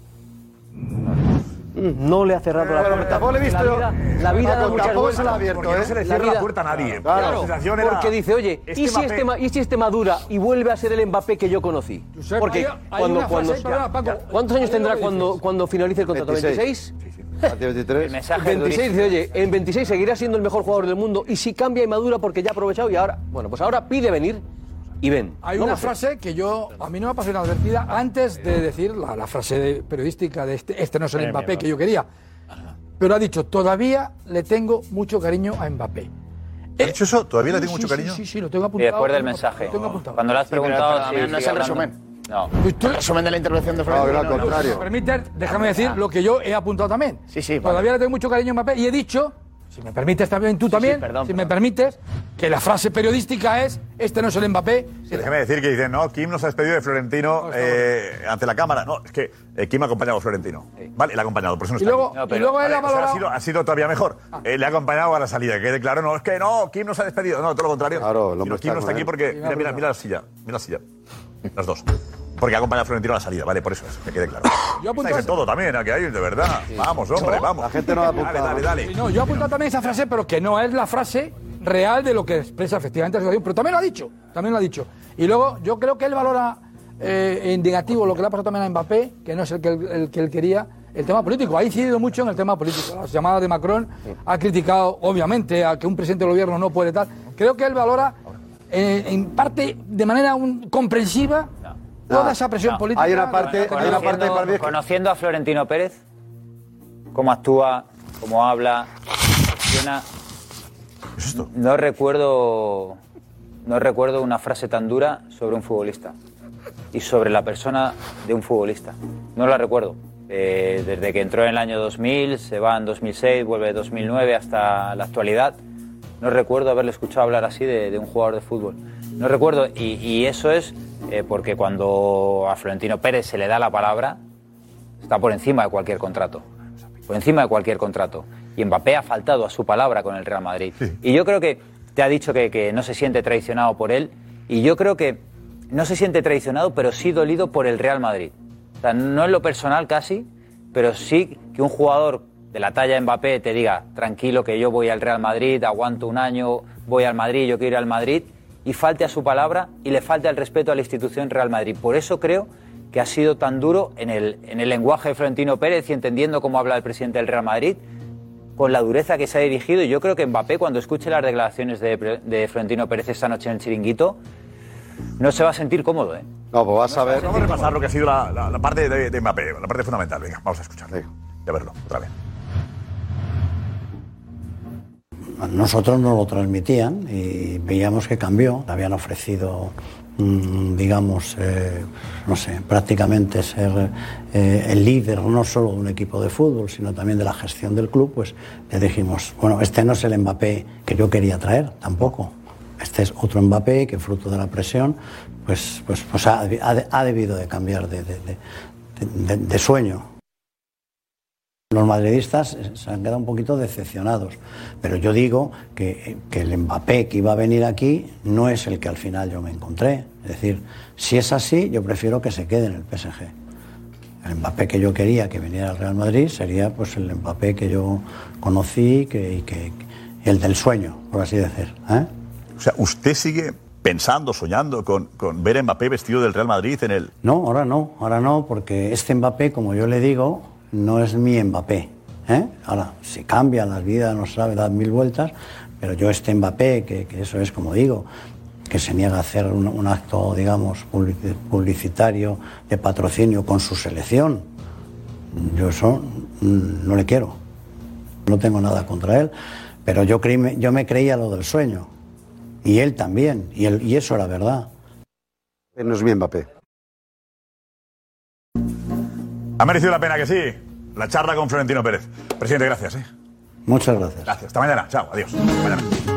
No le ha cerrado la puerta. tampoco le he visto La vida, la vida da muchas tampoco vueltas. la ha abierto, Porque no se le cierra la vida- puerta a nadie. Claro, La sensación era, porque dice, oye, este ¿y, si Mbappé- este, ma- ¿y si este madura y vuelve a ser el Mbappé que yo conocí? Porque hay- hay cuando. ¿cuántos años tendrá cuando, cuando finalice el contrato? 26. ¿26? 23. mensaje 26 dice, oye, en 26 seguirá siendo el mejor jugador del mundo y si cambia y madura porque ya ha aprovechado y ahora, bueno, pues ahora pide venir y ven. Hay No una sé. frase que yo, a mí no me ha pasado inadvertida antes de decir la, la frase de- periodística de este, este no es el Eh, Mbappé que yo quería. Pero ha dicho, todavía le tengo mucho cariño a Mbappé. ¿Ha dicho eso? ¿Todavía le Sí, tengo sí, mucho sí, cariño? Sí, sí, lo tengo Y apuntado. después del tengo- mensaje. lo tengo apuntado. Cuando le has Sí, pero preguntado perdóname, si no es el resumen. No. Tú- Resumen de la intervención de Florentino. No, No, contrario. Si me permites, déjame decir lo que yo he apuntado también. Sí, sí, Todavía vale. le tengo mucho cariño a Mbappé y he dicho, si me permites también tú también, perdón, si me permites, que la frase periodística es, este no es el Mbappé. Sí, déjeme decir que dicen, no, Kim nos ha despedido de Florentino eh, ante la cámara. No, es que eh, Kim ha acompañado a Florentino. Vale, le ha acompañado, por eso no Y está luego, aquí. y luego él Vale, ha o sea, valorado... ha, sido, ha sido todavía mejor. Eh, le ha acompañado a la salida, que quede claro, no, es que no, Kim nos ha despedido. No, todo lo contrario. Claro, hombre Kim está no está aquí porque, mira, mira, mira la silla, mira la silla. Las dos. Porque ha acompañado a Florentino a la salida, vale, por eso es, que quede claro. Yo a- todo también, aquí hay, de verdad. Vamos, hombre, vamos. La gente no ha Dale, apuntado. dale, dale. Sí, No, yo he apuntado también esa frase, pero que no es la frase real de lo que expresa efectivamente la situación. Pero también lo ha dicho, también lo ha dicho. Y luego yo creo que él valora eh, en negativo lo que le ha pasado también a Mbappé, que no es el que él, el que él quería, el tema político. Ha incidido mucho en el tema político. Las llamadas de Macron ha criticado, obviamente, a que un presidente del gobierno no puede tal. Creo que él valora, eh, en parte, de manera un- comprensiva, toda esa presión no. política. Hay una parte- hay una parte Conociendo, para mí conociendo a Florentino Pérez, cómo actúa, cómo habla, reacciona, no recuerdo, no recuerdo una frase tan dura sobre un futbolista y sobre la persona de un futbolista. No la recuerdo. Eh, desde que entró en el año 2000, se va en 2006, vuelve en 2009 hasta la actualidad. No recuerdo haberle escuchado hablar así de, de un jugador de fútbol. No recuerdo, y, y eso es eh, porque cuando a Florentino Pérez se le da la palabra, está por encima de cualquier contrato. Por encima de cualquier contrato. Y Mbappé ha faltado a su palabra con el Real Madrid. Y yo creo que te ha dicho que, que no se siente traicionado por él. Y yo creo que no se siente traicionado, pero sí dolido por el Real Madrid. O sea, no en lo personal casi, pero sí que un jugador de la talla de Mbappé te diga, tranquilo que yo voy al Real Madrid, aguanto un año, voy al Madrid, yo quiero ir al Madrid, y falte a su palabra y le falte el respeto a la institución Real Madrid. Por eso creo que ha sido tan duro en el, en el lenguaje de Florentino Pérez y entendiendo cómo habla el presidente del Real Madrid, con la dureza que se ha dirigido. Y yo creo que Mbappé, cuando escuche las declaraciones de, de Florentino Pérez esta noche en el chiringuito, no se va a sentir cómodo. ¿eh? No, pues vas a ver. Vamos a repasar lo que ha sido la, la- la parte de, de Mbappé, la parte fundamental. Venga, vamos a escucharle. Y a verlo, otra vez. Nosotros nos lo transmitían y veíamos que cambió. Habían ofrecido, mm, digamos, eh, no sé, prácticamente ser eh, el líder no solo de un equipo de fútbol, sino también de la gestión del club. Pues le dijimos, bueno, este no es el Mbappé que yo quería traer, tampoco. Este es otro Mbappé que fruto de la presión, pues, pues, pues ha, debido de cambiar de sueño. Los madridistas se han quedado un poquito decepcionados, pero yo digo que, que el Mbappé que iba a venir aquí no es el que al final yo me encontré. Es decir, si es así, yo prefiero que se quede en el PSG. El Mbappé que yo quería que viniera al Real Madrid sería pues el Mbappé que yo conocí que, y que, el del sueño, por así decir. ¿eh? O sea, ¿usted sigue pensando, soñando con, con ver a Mbappé vestido del Real Madrid en el... No, ahora no, ahora no, porque este Mbappé, como yo le digo, no es mi Mbappé. ¿eh? Ahora, si cambia la vida, no sabe, da mil vueltas, pero yo este Mbappé, que, que eso es como digo, que se niega a hacer un, acto, digamos, publici- publicitario de patrocinio con su selección. Yo eso mm, no le quiero. No tengo nada contra él, pero yo, creí, yo me creía lo del sueño. Y él también, y eso era verdad. No es mi Mbappé. Ha merecido la pena que sí. La charla con Florentino Pérez. Presidente, gracias. ¿eh? Muchas gracias. Gracias. Hasta mañana. Chao. Adiós. Hasta mañana.